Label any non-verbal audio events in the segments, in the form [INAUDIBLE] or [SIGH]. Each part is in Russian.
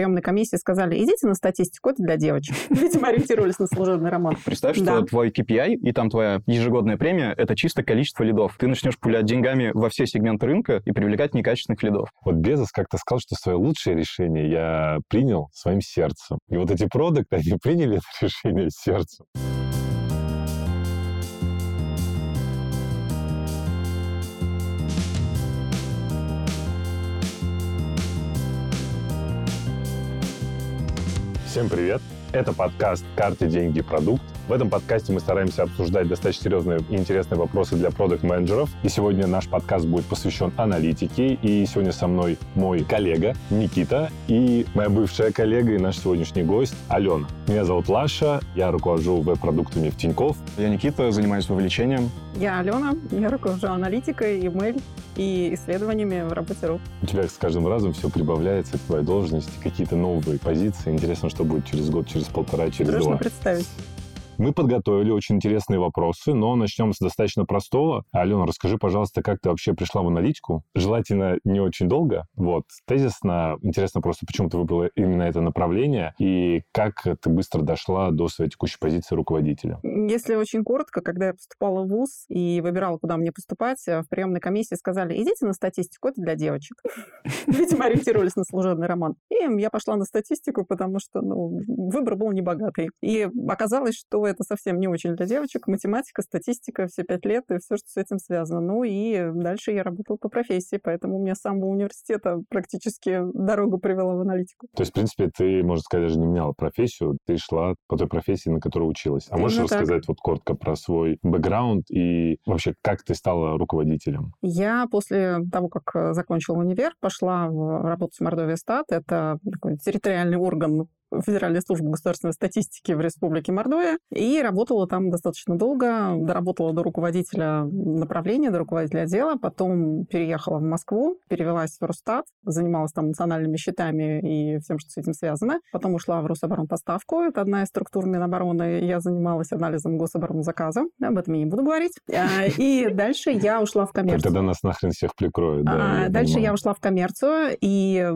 приемной комиссии сказали, идите на статистику, это для девочек. [LAUGHS] Видимо, ориентировались на служебный роман. Представь, что да. твой KPI и там твоя ежегодная премия — это чисто количество лидов. Ты начнешь пулять деньгами во все сегменты рынка и привлекать некачественных лидов. Вот Безос как-то сказал, что свое лучшее решение я принял своим сердцем. И вот эти продукты, они приняли это [LAUGHS] решение сердцем. Всем привет! Это подкаст «Карты, деньги, продукт». В этом подкасте мы стараемся обсуждать достаточно серьезные и интересные вопросы для продукт-менеджеров. И сегодня наш подкаст будет посвящен аналитике. И сегодня со мной мой коллега Никита и моя бывшая коллега и наш сегодняшний гость Алена. Меня зовут Лаша, я руковожу веб-продуктами в Тинькофф. Я Никита, занимаюсь вовлечением. Я Алена, я руковожу аналитикой, email и исследованиями в работе РУ. У тебя с каждым разом все прибавляется к твоей должности, какие-то новые позиции. Интересно, что будет через год, через полтора, через Трудно два. представить. Мы подготовили очень интересные вопросы, но начнем с достаточно простого. Алена, расскажи, пожалуйста, как ты вообще пришла в аналитику? Желательно не очень долго. Вот, тезисно. Интересно просто, почему ты выбрала именно это направление и как ты быстро дошла до своей текущей позиции руководителя? Если очень коротко, когда я поступала в ВУЗ и выбирала, куда мне поступать, в приемной комиссии сказали, идите на статистику, это для девочек. [LAUGHS] Видимо, ориентировались на служебный роман. И я пошла на статистику, потому что ну, выбор был небогатый. И оказалось, что это совсем не очень для девочек. Математика, статистика, все пять лет и все, что с этим связано. Ну и дальше я работала по профессии, поэтому у меня с самого университета практически дорога привела в аналитику. То есть, в принципе, ты, можно сказать, даже не меняла профессию, ты шла по той профессии, на которой училась. А можешь Именно рассказать так. вот коротко про свой бэкграунд и вообще, как ты стала руководителем? Я после того, как закончила универ, пошла в работу с Мордовия Стат. Это такой территориальный орган Федеральной службы государственной статистики в Республике Мордовия. И работала там достаточно долго. Доработала до руководителя направления, до руководителя отдела. Потом переехала в Москву, перевелась в Росстат, занималась там национальными счетами и всем, что с этим связано. Потом ушла в Рособоронпоставку. Это одна из структур Минобороны. Я занималась анализом гособоронзаказа. Об этом я не буду говорить. А, и дальше я ушла в коммерцию. Тогда нас нахрен всех прикроют. Да, а, дальше я ушла в коммерцию. И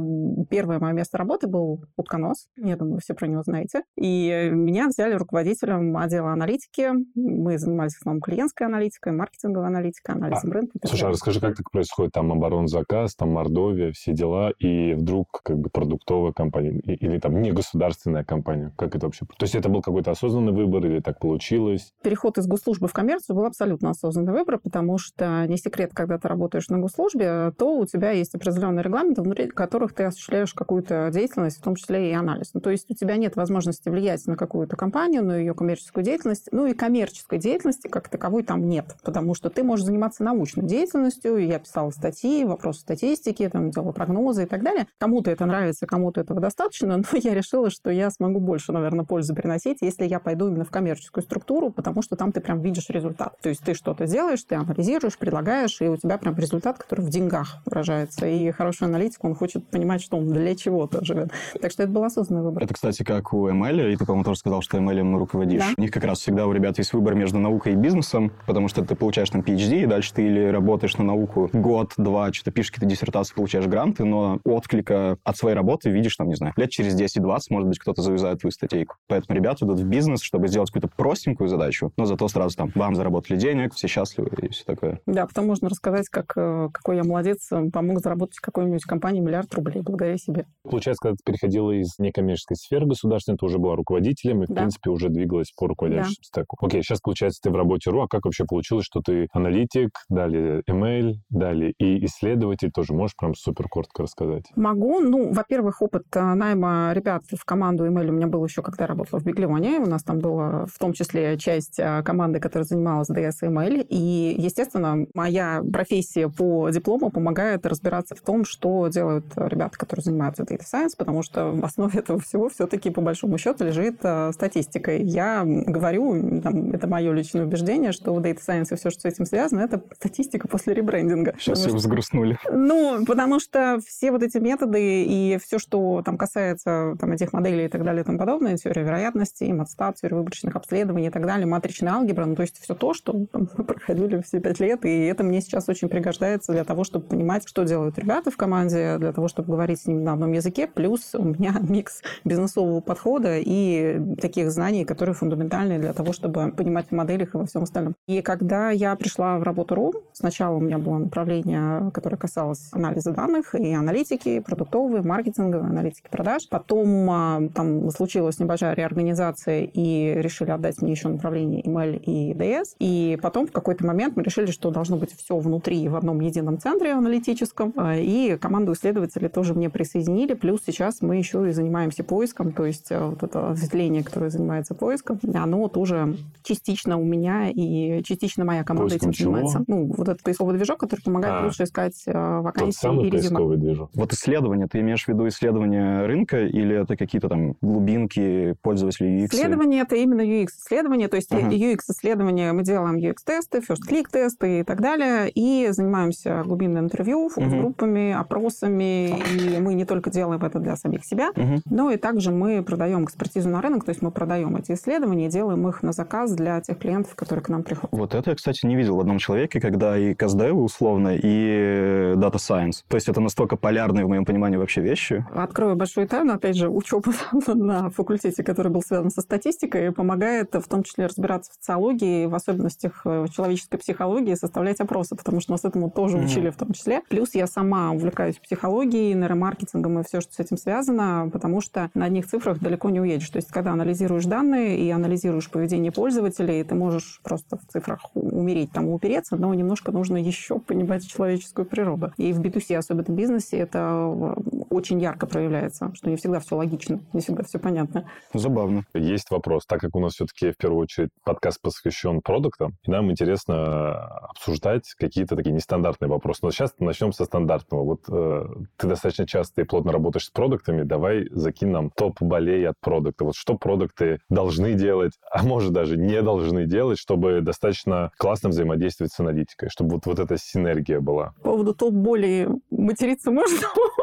первое мое место работы был утконос. Нет, думаю, все про него знаете. И меня взяли руководителем отдела аналитики. Мы занимались в основном клиентской аналитикой, маркетинговой аналитикой, анализом а, рынка. Слушай, а расскажи, как так происходит? Там оборонзаказ, там Мордовия, все дела, и вдруг как бы продуктовая компания или там не государственная компания. Как это вообще? То есть это был какой-то осознанный выбор или так получилось? Переход из госслужбы в коммерцию был абсолютно осознанный выбор, потому что не секрет, когда ты работаешь на госслужбе, то у тебя есть определенные регламенты, внутри которых ты осуществляешь какую-то деятельность, в том числе и анализ. Ну, то есть у тебя нет возможности влиять на какую-то компанию, на ее коммерческую деятельность, ну и коммерческой деятельности как таковой там нет, потому что ты можешь заниматься научной деятельностью, я писала статьи, вопросы статистики, там делала прогнозы и так далее. Кому-то это нравится, кому-то этого достаточно, [LAUGHS] но я решила, что я смогу больше, наверное, пользы приносить, если я пойду именно в коммерческую структуру, потому что там ты прям видишь результат. То есть ты что-то делаешь, ты анализируешь, предлагаешь, и у тебя прям результат, который в деньгах выражается. И хороший аналитик, он хочет понимать, что он для чего-то живет. Так что это был осознанный выбор. Это, кстати, как у ML, и ты, по-моему, тоже сказал, что ML руководишь. Да. У них как раз всегда у ребят есть выбор между наукой и бизнесом, потому что ты получаешь там PhD, и дальше ты или работаешь на науку год, два, что-то пишешь какие-то диссертации, получаешь гранты, но отклика от своей работы видишь там, не знаю, лет через 10-20, может быть, кто-то завязает твою статейку. Поэтому ребята идут в бизнес, чтобы сделать какую-то простенькую задачу, но зато сразу там, вам заработали денег, все счастливы и все такое. Да, потом можно рассказать, как, э, какой я молодец, э, помог заработать какой-нибудь компании миллиард рублей благодаря себе. Получается, когда ты переходила из некоммерческой сферы государственной, ты уже была руководителем и, в да. принципе, уже двигалась по руководящему да. стеку. Окей, сейчас, получается, ты в работе РУ, а как вообще получилось, что ты аналитик, далее email, далее и исследователь тоже? Можешь прям супер коротко рассказать? Могу. Ну, во-первых, опыт э, найма ребят в команду email у меня был еще, когда я работала в Биглионе. У нас там была в том числе часть э, команды, которая занималась DS и email. И, естественно, моя профессия по диплому помогает разбираться в том, что делают ребята, которые занимаются Data Science, потому что в основе этого всего всего все-таки по большому счету лежит э, статистика. Я говорю, там, это мое личное убеждение, что в Data Science и все, что с этим связано, это статистика после ребрендинга. Сейчас все взгрустнули. Ну, потому что все вот эти методы и все, что там касается там, этих моделей и так далее и тому подобное, теория вероятности, матстат, теория выборочных обследований и так далее, матричная алгебра, ну, то есть все то, что там, мы проходили все пять лет, и это мне сейчас очень пригождается для того, чтобы понимать, что делают ребята в команде, для того, чтобы говорить с ними на одном языке, плюс у меня [LAUGHS] микс бизнесового подхода и таких знаний, которые фундаментальные для того, чтобы понимать в моделях и во всем остальном. И когда я пришла в работу РУ, сначала у меня было направление, которое касалось анализа данных и аналитики, продуктовой, маркетинговой, аналитики продаж. Потом а, там случилась небольшая реорганизация и решили отдать мне еще направление ML и DS. И потом в какой-то момент мы решили, что должно быть все внутри в одном едином центре аналитическом. А, и команду исследователей тоже мне присоединили. Плюс сейчас мы еще и занимаемся поиском, то есть а, вот это ответвление, которое занимается поиском, оно тоже частично у меня и частично моя команда Поиском этим занимается. Ну, вот этот поисковый движок, который помогает А. лучше искать Тот вакансии самый и резюме. поисковый движок. Вот исследования, ты имеешь в виду исследования рынка или это какие-то там глубинки пользователей UX? Исследование это именно UX-исследование, то есть Ага. UX-исследование мы делаем UX-тесты, first-click-тесты и так далее, и занимаемся глубинным интервью, фокус-группами, опросами, и мы не только делаем это для самих себя, Мгм. но и также мы продаем экспертизу на рынок, то есть мы продаем эти исследования и делаем их на заказ для тех клиентов, которые к нам приходят. Вот это я, кстати, не видел в одном человеке, когда и каздевы условно, и Data Science. То есть это настолько полярные, в моем понимании, вообще вещи. Открою большую тайну, опять же, учеба [LAUGHS] на факультете, который был связан со статистикой, помогает в том числе разбираться в социологии, в особенностях э, человеческой психологии, составлять опросы, потому что нас этому тоже Мгм. учили в том числе. Плюс я сама увлекаюсь психологией, нейромаркетингом и все, что с этим связано, потому что на одних цифрах далеко не уедешь. То есть, когда анализируешь данные и анализируешь поведение пользователей, ты можешь просто в цифрах умереть, там упереться, но немножко нужно еще понимать человеческую природу. И в B2C, особенно в бизнесе, это э, очень ярко проявляется, что не всегда все логично, не всегда все понятно. Забавно. Есть вопрос. Так как у нас все-таки в первую очередь подкаст посвящен продуктам, нам интересно обсуждать какие-то такие нестандартные вопросы. Но сейчас начнем со стандартного. Вот э, ты достаточно часто и плотно работаешь с продуктами. Давай закинь нам топ болей от продукта. Вот что продукты должны делать, а может даже не должны делать, чтобы достаточно классно взаимодействовать с аналитикой, чтобы вот, вот эта синергия была. По поводу топ-боли материться можно,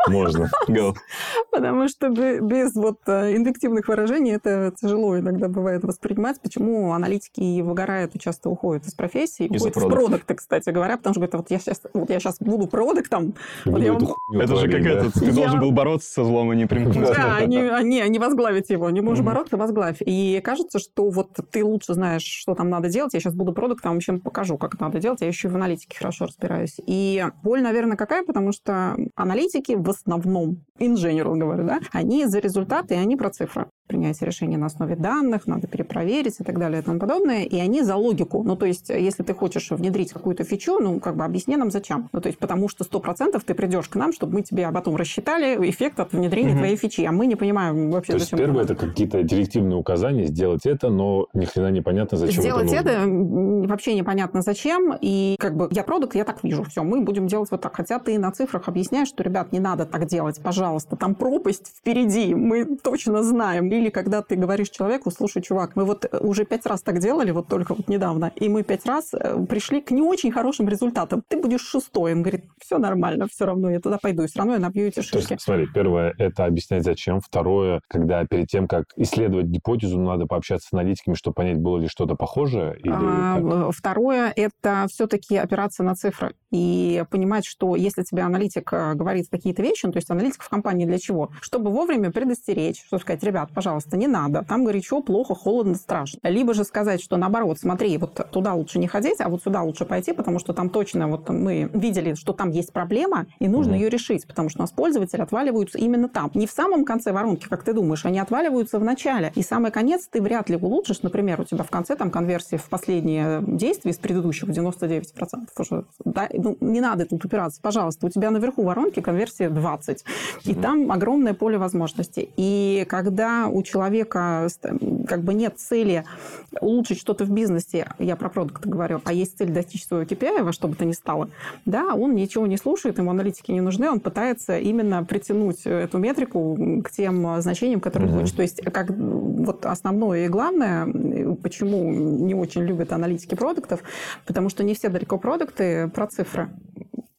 Можно. Go. потому что бе- без вот э, инвективных выражений это тяжело иногда бывает воспринимать, почему аналитики и выгорают и часто уходят из профессии, Из-за уходят в продукта. продукты, кстати говоря, потому что говорят, вот я сейчас, вот я сейчас буду продуктом, Вот я вам- Это же как этот, ты Я- должен был бороться со злом, а не примкнуть. Да, не, а не, а не возглавить его. Не можешь Мгм. бороться, возглавь. И кажется, что вот ты лучше знаешь, что там надо делать. Я сейчас буду продуктом, вообще покажу, как это надо делать. Я еще и в аналитике хорошо разбираюсь. И боль, наверное, какая? Потому что аналитики в основном, general говорю, да, они за результаты, и они про цифры. Принятие решений на основе данных, надо перепроверить и так далее и тому подобное. И они за логику. Ну, то есть, если ты хочешь внедрить какую-то фичу, ну, как бы объясни нам зачем. Ну, то есть, потому что 100% ты придешь к нам, чтобы мы тебе а потом рассчитали эффект от внедрения Мгм. твоей фичи, а мы не понимаем вообще, То есть первое это какие-то директивные указания сделать это, но ни хрена непонятно, зачем Сделать это это, вообще непонятно зачем. И как бы я продукт, я так вижу. Все, мы будем делать вот так. Хотя ты на цифрах объясняешь, что, ребят, не надо так делать, пожалуйста. Там пропасть впереди, мы точно знаем. Или когда ты говоришь человеку, слушай, чувак, мы вот уже пять раз так делали, вот только вот недавно, и мы пять раз э, пришли к не очень хорошим результатам. Ты будешь шестой. Он говорит, все нормально, все равно я туда пойду, и все равно я набью эти То шишки. есть, смотри, первое – это объяснять зачем. Второе, когда перед тем, как исследовать гипотезу, надо пообщаться с аналитиками, чтобы понять, было ли что-то похожее. Или А, Второе – это все-таки опираться на цифры и понимать, что если тебе аналитик э, говорит какие-то вещи, ну, то есть аналитик в компании для чего? Чтобы вовремя предостеречь, что сказать, ребят, пожалуйста, не надо, там горячо, плохо, холодно, страшно. Либо же сказать, что наоборот, смотри, вот туда лучше не ходить, а вот сюда лучше пойти, потому что там точно вот мы видели, что там есть проблема, и нужно Мгм. ее решить, потому что у нас пользователи отваливаются именно там. Не в самом конце воронки, как ты думаешь, они отваливаются в начале. И самый конец ты вряд ли улучшишь. Например, у тебя в конце там конверсия в последнее действие из предыдущего 99% уже. Да? Ну, не надо тут упираться, пожалуйста. У тебя наверху воронки конверсия 20. И там огромное поле возможностей. И когда у человека как бы нет цели улучшить что-то в бизнесе, я про продукты говорю, а есть цель достичь своего KPI, во что бы то ни стало, да, он ничего не слушает, ему аналитики не нужны, он пытается именно притянуть эту метрику к тем значениям, которые mm-hmm. хочет. То есть как вот основное и главное, почему не очень любят аналитики продуктов, потому что не все далеко продукты про цифры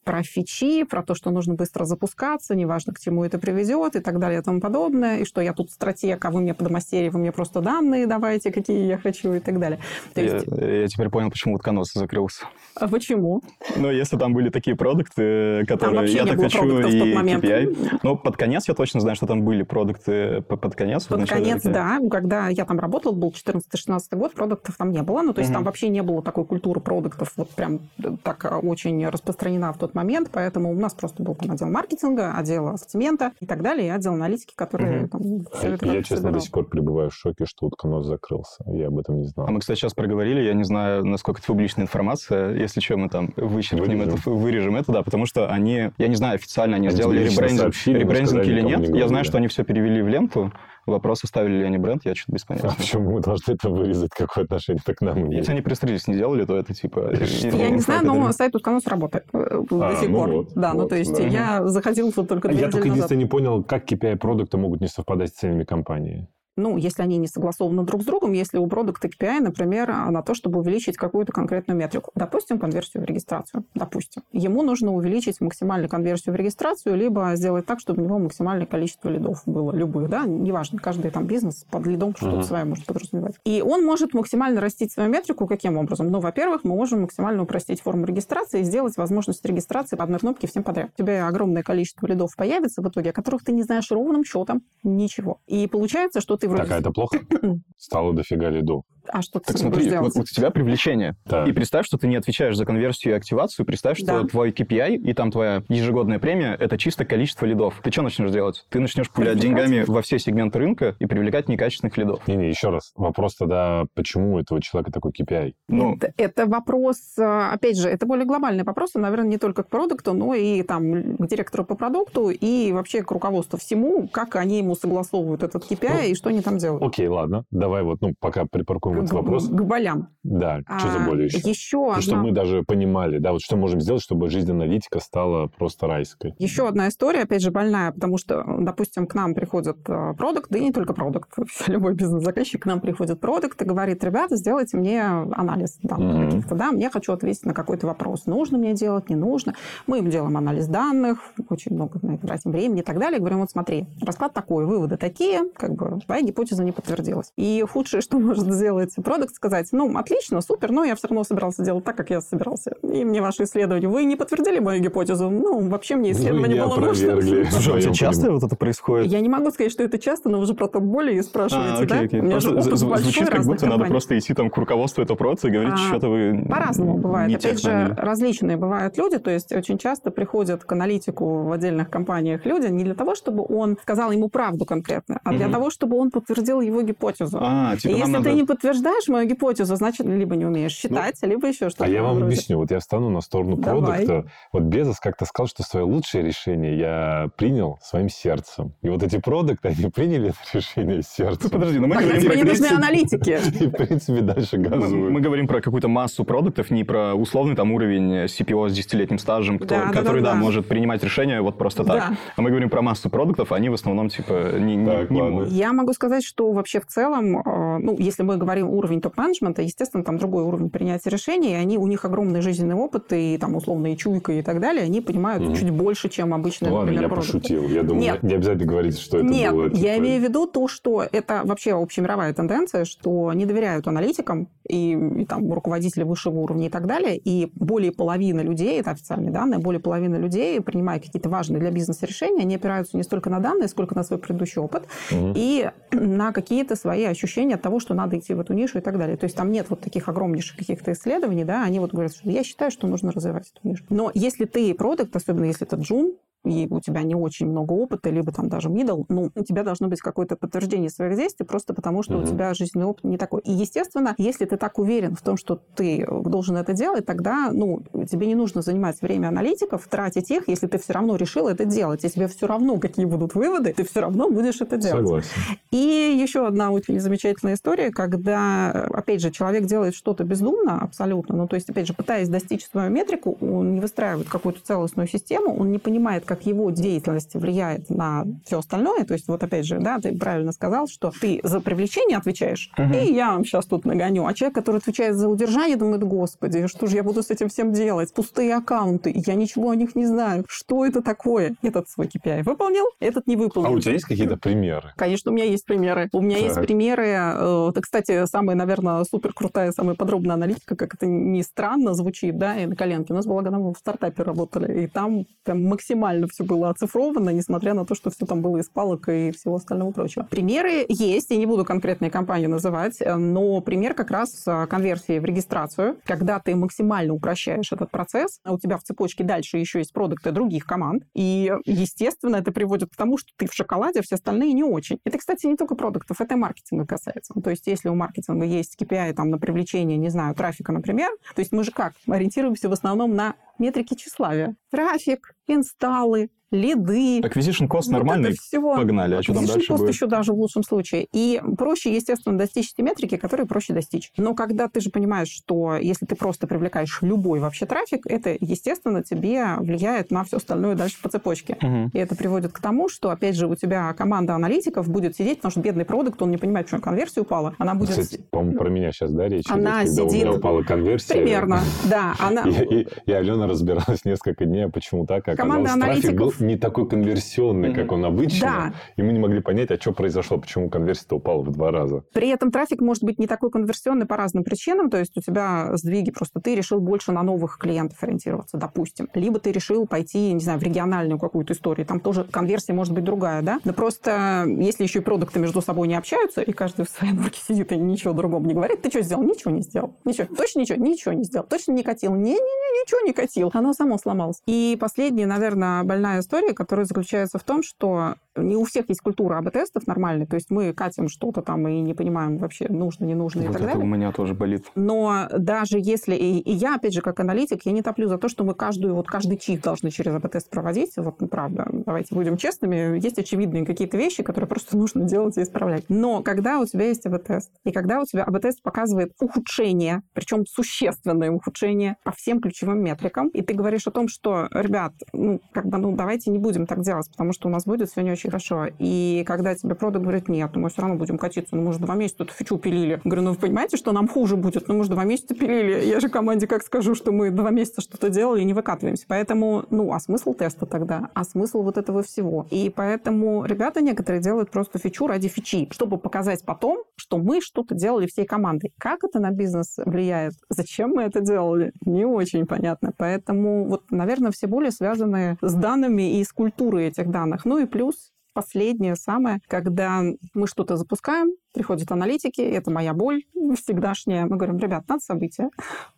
про фичи, про то, что нужно быстро запускаться, неважно, к чему это приведет и так далее и тому подобное, и что я тут стратег, а вы мне подмастерье, вы мне просто данные давайте, какие я хочу и так далее. То есть... я, я теперь понял, почему утконос закрылся. А почему? Ну, если там были такие продукты, которые я так хочу, и KPI. Но под конец я точно знаю, что там были продукты под конец. Под конец, да. Когда я там работал, был 14-16 год, продуктов там не было. Ну, то есть там вообще не было такой культуры продуктов, вот прям так очень распространена в тот момент, поэтому у нас просто был там отдел маркетинга, отдел ассортимента и так далее, и отдел аналитики, которые угу. там все это Я, честно, собирал. до сих пор пребываю в шоке, что утконос закрылся. Я об этом не знал. А мы, кстати, сейчас проговорили, я не знаю, насколько это публичная информация. Если что, мы там вычеркнем вырежем. это, вырежем это, да, потому что они, я не знаю, официально они, они сделали ребрендинг, ребрендинг или нет. Не я знаю, что они все перевели в ленту, Вопрос, оставили ли они бренд, я что-то без понятия. А почему мы должны это вырезать? Какое отношение-то к нам имеет? Если они пресс не делали, то это типа... Я не знаю, но сайт Утконос работает э, до а, сих ну пор. Да, ну то есть я заходил только Я только единственное не понял, как KPI продукта могут не совпадать с целями компании ну, если они не согласованы друг с другом, если у продукта KPI, например, на то, чтобы увеличить какую-то конкретную метрику. Допустим, конверсию в регистрацию. Допустим. Ему нужно увеличить максимальную конверсию в регистрацию, либо сделать так, чтобы у него максимальное количество лидов было, любых, да, неважно, каждый там бизнес под лидом что-то uh-huh. свое может подразумевать. И он может максимально растить свою метрику каким образом? Ну, во-первых, мы можем максимально упростить форму регистрации и сделать возможность регистрации по одной кнопке всем подряд. У тебя огромное количество лидов появится в итоге, о которых ты не знаешь ровным счетом ничего. И получается, что ты вроде... Так, а это плохо? [CLEARS THROAT] Стало дофига лидов. А что ты Так смотри, вот, вот у тебя привлечение. Да. И представь, что ты не отвечаешь за конверсию и активацию. Представь, что да. твой KPI и там твоя ежегодная премия – это чисто количество лидов. Ты что начнешь делать? Ты начнешь пулять деньгами во все сегменты рынка и привлекать некачественных лидов. Не-не, еще раз. Вопрос тогда, почему у этого человека такой KPI? Ну, это, это вопрос, а, опять же, это более глобальный вопрос, наверное, не только к продукту, но и там к директору по продукту и вообще к руководству всему, как они ему согласовывают этот KPI ну, и что они там делают. Окей, ладно. Давай вот, ну, пока припаркуем этот вопрос болям. Да, что за боли еще? Еще одна... Что мы даже понимали, да, вот что можем сделать, чтобы жизнь аналитика стала просто райской. Еще одна история, опять же, больная, потому что, допустим, к нам приходит э, продукт, да и не только продукт, [LAUGHS] любой бизнес-заказчик к нам приходит продукт и говорит, ребята, сделайте мне анализ данных mm-hmm. каких-то, да, мне хочу ответить на какой-то вопрос, нужно мне делать, не нужно. Мы им делаем анализ данных, очень много на это тратим времени и так далее. Говорим, вот смотри, расклад такой, выводы такие, как бы твоя гипотеза не подтвердилась. И худшее, [LAUGHS] что может сделать продукт, сказать, ну, отлично, супер, но я все равно собирался делать так, как я собирался. И мне ваши исследования, вы не подтвердили мою гипотезу, ну, вообще мне исследование было нужно. Слушай, очень часто вот это происходит? Я не могу сказать, что это часто, но вы же про то более спрашиваете, а, да? Окей. У меня просто же звучит, как будто надо просто идти там к руководству этого проекта и говорить, а, что-то вы По-разному бывает. Опять же, различные бывают люди, то есть очень часто приходят к аналитику в отдельных компаниях люди не для того, чтобы он сказал ему правду конкретно, а для того, чтобы он подтвердил его гипотезу. А, типа, и если ты не подтверждаешь мою гипотезу, значит, либо не умеешь ну, считать, ну, либо еще что-то. А я вам вроде. объясню. Вот я встану на сторону Давай. продукта. Вот Безос как-то сказал, что свое лучшее решение я принял своим сердцем. И вот эти продукты, они приняли это решение сердцем. Подожди, но ну, мы [LAUGHS] так, говорим про... не нужны аналитики. [LAUGHS] И, в принципе, дальше газуют. Мы, говорим про какую-то массу продуктов, не про условный там уровень CPO с десятилетним стажем, который, да, может принимать решения вот просто так. Да. А мы говорим про массу продуктов, они в основном, типа, не, не Я могу сказать, что вообще в целом, э, ну, если мы говорим уровень топ-менеджмента, естественно, там другой уровень принятия решений, и они, у них огромный жизненный опыт, и там условно и чуйка и так далее, они понимают mm чуть больше, чем обычные, ну, например, ладно, я продукты. пошутил. Я думаю, Нет. не обязательно говорить, что это Нет, было. Нет, типа... я имею в виду то, что это вообще общемировая тенденция, что не доверяют аналитикам и, и там руководители высшего уровня и так далее, и более половины людей, это официальные данные, более половины людей, принимая какие-то важные для бизнеса решения, они опираются не столько на данные, сколько на свой предыдущий опыт mm и на какие-то свои ощущения от того, что надо идти в эту нишу и так далее. То есть там нет вот таких огромнейших каких-то исследований, да, они вот говорят, что я считаю, что нужно развивать эту нишу. Но если ты продукт, особенно если это джун, и у тебя не очень много опыта, либо там даже middle, ну, у тебя должно быть какое-то подтверждение своих действий, просто потому что mm-hmm. у тебя жизненный опыт не такой. И, естественно, если ты так уверен в том, что ты должен это делать, тогда, ну, тебе не нужно занимать время аналитиков, тратить их, если ты все равно решил это делать. Если тебе все равно, какие будут выводы, ты все равно будешь это делать. Согласен. И еще одна очень замечательная история, когда, опять же, человек делает что-то бездумно абсолютно, ну, то есть, опять же, пытаясь достичь свою метрику, он не выстраивает какую-то целостную систему, он не понимает, как его деятельность влияет на все остальное. То есть, вот опять же, да, ты правильно сказал, что ты за привлечение отвечаешь, угу. и я вам сейчас тут нагоню. А человек, который отвечает за удержание, думает, господи, что же я буду с этим всем делать? Пустые аккаунты, я ничего о них не знаю. Что это такое? Этот свой KPI выполнил, этот не выполнил. А у тебя есть какие-то примеры? Конечно, у меня есть примеры. У меня так. есть примеры. Э, это, кстати, самая, наверное, супер крутая, самая подробная аналитика, как это ни странно звучит, да, и на коленке. У нас была, когда мы в стартапе работали, и там прям максимально все было оцифровано, несмотря на то, что все там было из палок и всего остального прочего. Примеры есть, я не буду конкретные компании называть, э, но пример как раз конверсии в регистрацию, когда ты максимально упрощаешь этот процесс, а у тебя в цепочке дальше еще есть продукты других команд, и, естественно, это приводит к тому, что ты в шоколаде, а все остальные не очень. Это, кстати, не только продуктов, это и маркетинга касается. То есть, если у маркетинга есть KPI там, на привлечение, не знаю, трафика, например, то есть мы же как? Ориентируемся в основном на метрики тщеславия. Трафик, инсталлы, лиды. Acquisition cost вот нормальный, всего. погнали, а что там дальше cost будет? еще даже в лучшем случае. И проще, естественно, достичь эти метрики, которые проще достичь. Но когда ты же понимаешь, что если ты просто привлекаешь любой вообще трафик, это, естественно, тебе влияет на все остальное дальше по цепочке. Угу. И это приводит к тому, что, опять же, у тебя команда аналитиков будет сидеть, потому что бедный продукт, он не понимает, почему конверсия упала. Она будет... Кстати, по-моему, про меня сейчас, да, речь Она идет, когда сидит... у меня упала конверсия. Примерно, да. Она... [LAUGHS] И, и, и Алена разбиралась несколько дней, почему так, как Команда аналитиков... не такой конверсионный, mm-hmm. как он обычно. Да. И мы не могли понять, а что произошло, почему конверсия упала в два раза. При этом трафик может быть не такой конверсионный по разным причинам. То есть у тебя сдвиги, просто ты решил больше на новых клиентов ориентироваться, допустим. Либо ты решил пойти, не знаю, в региональную какую-то историю. Там тоже конверсия может быть другая, да? Но просто если еще и продукты между собой не общаются, и каждый в своей норке сидит и ничего другому не говорит, ты что сделал? Ничего не сделал. Ничего. Точно ничего? Ничего не сделал. Точно не катил? Не-не-не, ничего не катил. Оно само сломалось. И последняя, наверное, больная история, которая заключается в том, что не у всех есть культура АБ-тестов нормальная, то есть мы катим что-то там и не понимаем вообще, нужно, не нужно вот и так это далее. у меня тоже болит. Но даже если... И, и я, опять же, как аналитик, я не топлю за то, что мы каждую, вот каждый чих должны через АБ-тест проводить. Вот, ну, правда, давайте будем честными, есть очевидные какие-то вещи, которые просто [LAUGHS] нужно делать и исправлять. Но когда у тебя есть АБ-тест, и когда у тебя АБ-тест показывает ухудшение, причем существенное ухудшение по всем ключевым метрикам, и ты говоришь о том, что, ребят, ну, как бы, ну, давайте не будем так делать, потому что у нас будет все не очень хорошо. И когда тебе продукт говорит, нет, ну, мы все равно будем катиться, ну, мы же два месяца эту фичу пилили. Говорю, ну, вы понимаете, что нам хуже будет? Ну, мы же два месяца пилили. Я же команде как скажу, что мы два месяца что-то делали и не выкатываемся. Поэтому, ну, а смысл теста тогда? А смысл вот этого всего? И поэтому ребята некоторые делают просто фичу ради фичи, чтобы показать потом, что мы что-то делали всей командой. Как это на бизнес влияет? Зачем мы это делали? Не очень понятно. Поэтому вот, наверное, все боли связаны с данными и с культурой этих данных. Ну и плюс последнее самое, когда мы что-то запускаем, приходят аналитики, это моя боль всегдашняя. Мы говорим, ребят, надо события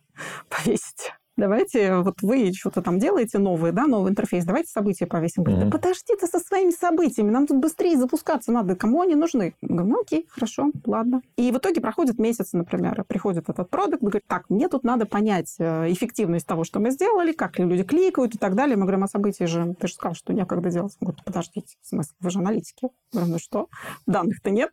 [LAUGHS] повесить давайте, вот вы что-то там делаете новое, да, новый интерфейс, давайте события повесим. Говорит, да подожди ты со своими событиями, нам тут быстрее запускаться надо, кому они нужны? Говорю, ну окей, хорошо, ладно. И в итоге проходит месяц, например, приходит этот продукт, говорит, так, мне тут надо понять э, эффективность того, что мы сделали, как люди кликают и так далее. Мы говорим, а события же, ты же сказал, что некогда делать. Он говорит, подождите, в смысле, вы же аналитики. Я говорю, ну что, данных-то нет,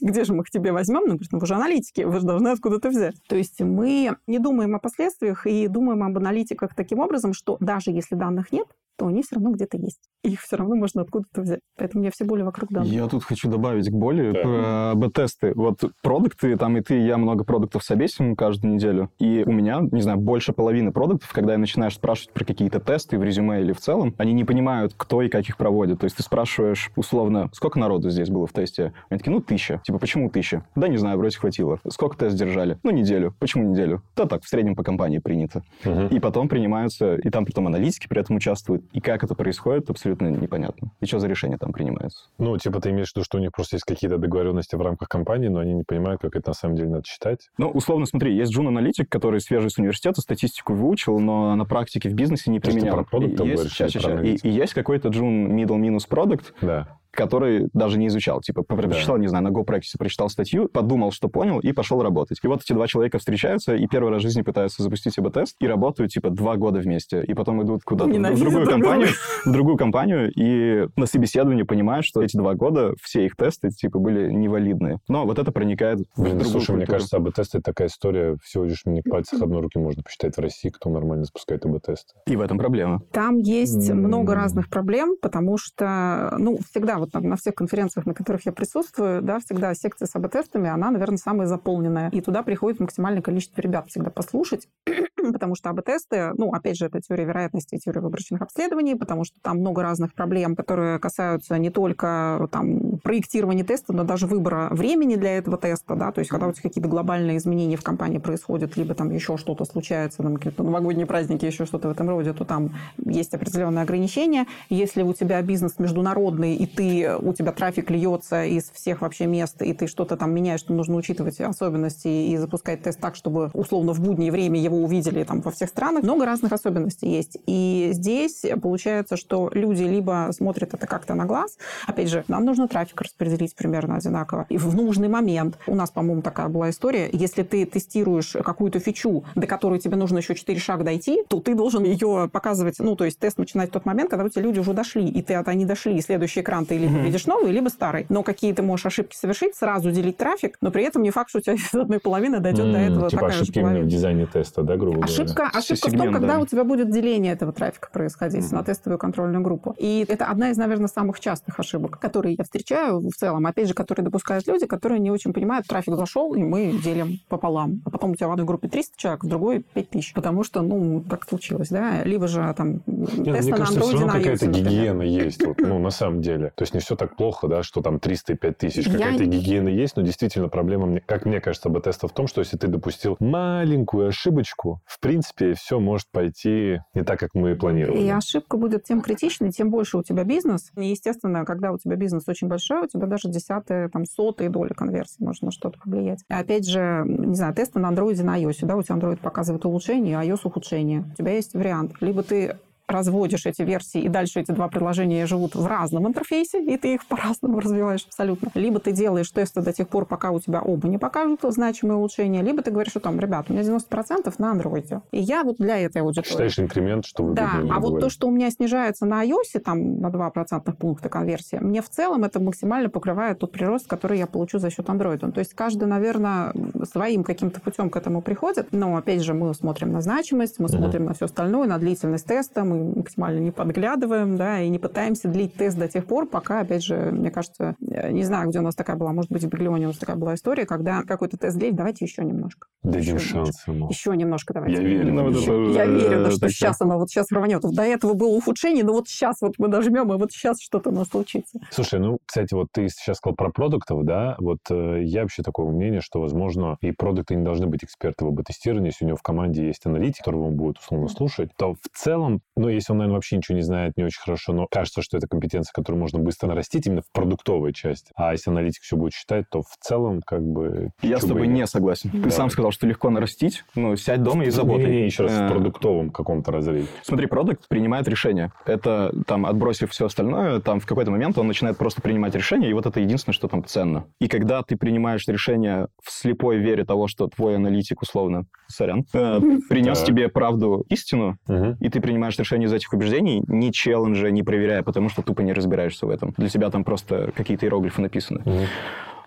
где же мы их тебе возьмем? Он говорит, ну вы же аналитики, вы же должны откуда-то взять. То есть мы не думаем о последствиях и думаем об аналитиках таким образом, что даже если данных нет, то они все равно где-то есть. Их все равно можно откуда-то взять. Поэтому я все боли вокруг данных. Я тут хочу добавить к боли да. про б-тесты. Вот продукты, там и ты, и я много продуктов собесим каждую неделю. И у меня, не знаю, больше половины продуктов, когда я начинаю спрашивать про какие-то тесты в резюме или в целом, они не понимают, кто и как их проводит. То есть ты спрашиваешь условно, сколько народу здесь было в тесте? Они такие, ну, тысяча. Типа, почему тысяча? Да, не знаю, вроде хватило. Сколько тест держали? Ну, неделю. Почему неделю? Да так, в среднем по компании принято. Угу. И потом принимаются, и там потом аналитики при этом участвуют, и как это происходит, абсолютно непонятно. И что за решение там принимается. Ну, типа ты имеешь в виду, что у них просто есть какие-то договоренности в рамках компании, но они не понимают, как это на самом деле надо считать? Ну, условно, смотри, есть джун-аналитик, который свежий с университета, статистику выучил, но на практике в бизнесе не применял. Ты про продукт есть, говоришь, сейчас, сейчас, и, и есть какой-то джун middle минус продукт, да который даже не изучал. Типа, прочитал, да. не знаю, на GoPractice прочитал статью, подумал, что понял, и пошел работать. И вот эти два человека встречаются, и первый раз в жизни пытаются запустить АБ-тест, и работают, типа, два года вместе. И потом идут куда-то в другую компанию, в другую компанию, и на собеседовании понимают, что эти два года все их тесты, типа, были невалидные. Но вот это проникает Блин, в другую слушай, культуру. мне кажется, АБ-тесты — это такая история, всего лишь мне пальцах одной руки можно посчитать в России, кто нормально запускает АБ-тесты. И в этом проблема. Там есть mm-hmm. много разных проблем, потому что, ну, всегда вот на всех конференциях на которых я присутствую, да, всегда секция с АБ-тестами, она, наверное, самая заполненная. И туда приходит максимальное количество ребят всегда послушать, [CLEARS THROAT] потому что АБ-тесты, ну, опять же, это теория вероятности, теория выборочных обследований, потому что там много разных проблем, которые касаются не только там проектирования теста, но даже выбора времени для этого теста, да, то есть когда у тебя какие-то глобальные изменения в компании происходят, либо там еще что-то случается, там какие-то новогодние праздники, еще что-то в этом роде, то там есть определенные ограничения. Если у тебя бизнес международный, и ты, у тебя трафик льется из всех вообще мест, и ты что-то там меняешь, что нужно учитывать особенности и запускать тест так, чтобы условно в буднее время его увидели там во всех странах. Много разных особенностей есть. И здесь получается, что люди либо смотрят это как-то на глаз, опять же, нам нужно трафик распределить примерно одинаково, и в нужный момент. У нас, по-моему, такая была история, если ты тестируешь какую-то фичу, до которой тебе нужно еще 4 шага дойти, то ты должен ее показывать, ну, то есть тест начинать в тот момент, когда у тебя люди уже дошли, и ты, они дошли, и следующий экран ты либо видишь новый, либо старый. Но какие ты можешь ошибки совершить, сразу делить трафик, но при этом не факт, что у тебя [LAUGHS] из одной половины дойдет mm, до этого типа такая ошибки именно в дизайне теста, да, грубо ошибка, говоря? Ошибка Сегмент, в том, когда да. у тебя будет деление этого трафика происходить mm. на тестовую контрольную группу. И это одна из, наверное, самых частых ошибок, которые я встречаю в целом. Опять же, которые допускают люди, которые не очень понимают, трафик зашел, и мы делим пополам. А потом у тебя в одной группе 300 человек, в другой 5000. Потому что, ну, так случилось, да. Либо же там Нет, тест мне на кажется, все равно какая-то гигиена есть, вот, ну, на [LAUGHS] самом деле. То есть не все так плохо, да, что там 300 и 5000 тысяч, какая-то я... гигиена есть, но действительно проблема, как мне кажется, об-теста в том, что если ты допустил маленькую ошибочку, в принципе, все может пойти не так, как мы планировали. И ошибка будет тем критичной, тем больше у тебя бизнес. И, естественно, когда у тебя бизнес очень большой, у тебя даже десятые, там, сотые доли конверсии может на что-то повлиять. И опять же, не знаю, тесты на и на iOS. Да, у тебя Android показывает улучшение, а iOS ухудшение. У тебя есть вариант. Либо ты разводишь эти версии, и дальше эти два приложения живут в разном интерфейсе, и ты их [LAUGHS] по-разному развиваешь абсолютно. Либо ты делаешь тесты до тех пор, пока у тебя оба не покажут значимые улучшения, либо ты говоришь, что там, ребят, у меня 90% на андроиде. И я вот для этой аудитории. Считаешь инкремент, что вы Да, а вот то, что у меня снижается на iOS, там на 2% пункта конверсия, мне в целом это максимально покрывает тот прирост, который я получу за счет андроида. То есть каждый, наверное, своим каким-то путем к этому приходит. Но, опять же, мы смотрим на значимость, мы uh-huh. смотрим на все остальное, на длительность теста, мы максимально не подглядываем, да, и не пытаемся длить тест до тех пор, пока, опять же, мне кажется, не знаю, где у нас такая была, может быть, в Биглионе у нас такая была история, когда какой-то тест длить, давайте еще немножко. Дадим еще шанс ему. Еще немножко давайте. Я верю. Ну, еще, это, я верю, да, что сейчас оно вот сейчас рванет. До этого было ухудшение, но вот сейчас вот мы нажмем, и вот сейчас что-то у нас случится. Слушай, ну, кстати, вот ты сейчас сказал про продуктов, да, вот э, я вообще такого мнения, что, возможно, и продукты не должны быть эксперты в об-тестировании, если у него в команде есть аналитик, которого он будет условно слушать, то в целом, ну, если он, наверное, вообще ничего не знает, не очень хорошо, но кажется, что это компетенция, которую можно быстро нарастить именно в продуктовой части. А если аналитик все будет считать, то в целом как бы... Я с тобой не согласен. Да. Ты сам сказал, что легко нарастить. Ну, сядь дома и заботай. Не, не, еще раз, в э, продуктовом каком-то разрезе. Смотри, продукт принимает решение. Это, там, отбросив все остальное, там, в какой-то момент он начинает просто принимать решение, и вот это единственное, что там ценно. И когда ты принимаешь решение в слепой вере того, что твой аналитик, условно, сорян, э, [LAUGHS] принес тебе правду, истину, и ты принимаешь решение из этих убеждений, ни челленджа не проверяя, потому что тупо не разбираешься в этом. Для тебя там просто какие-то иероглифы написаны. Mm-hmm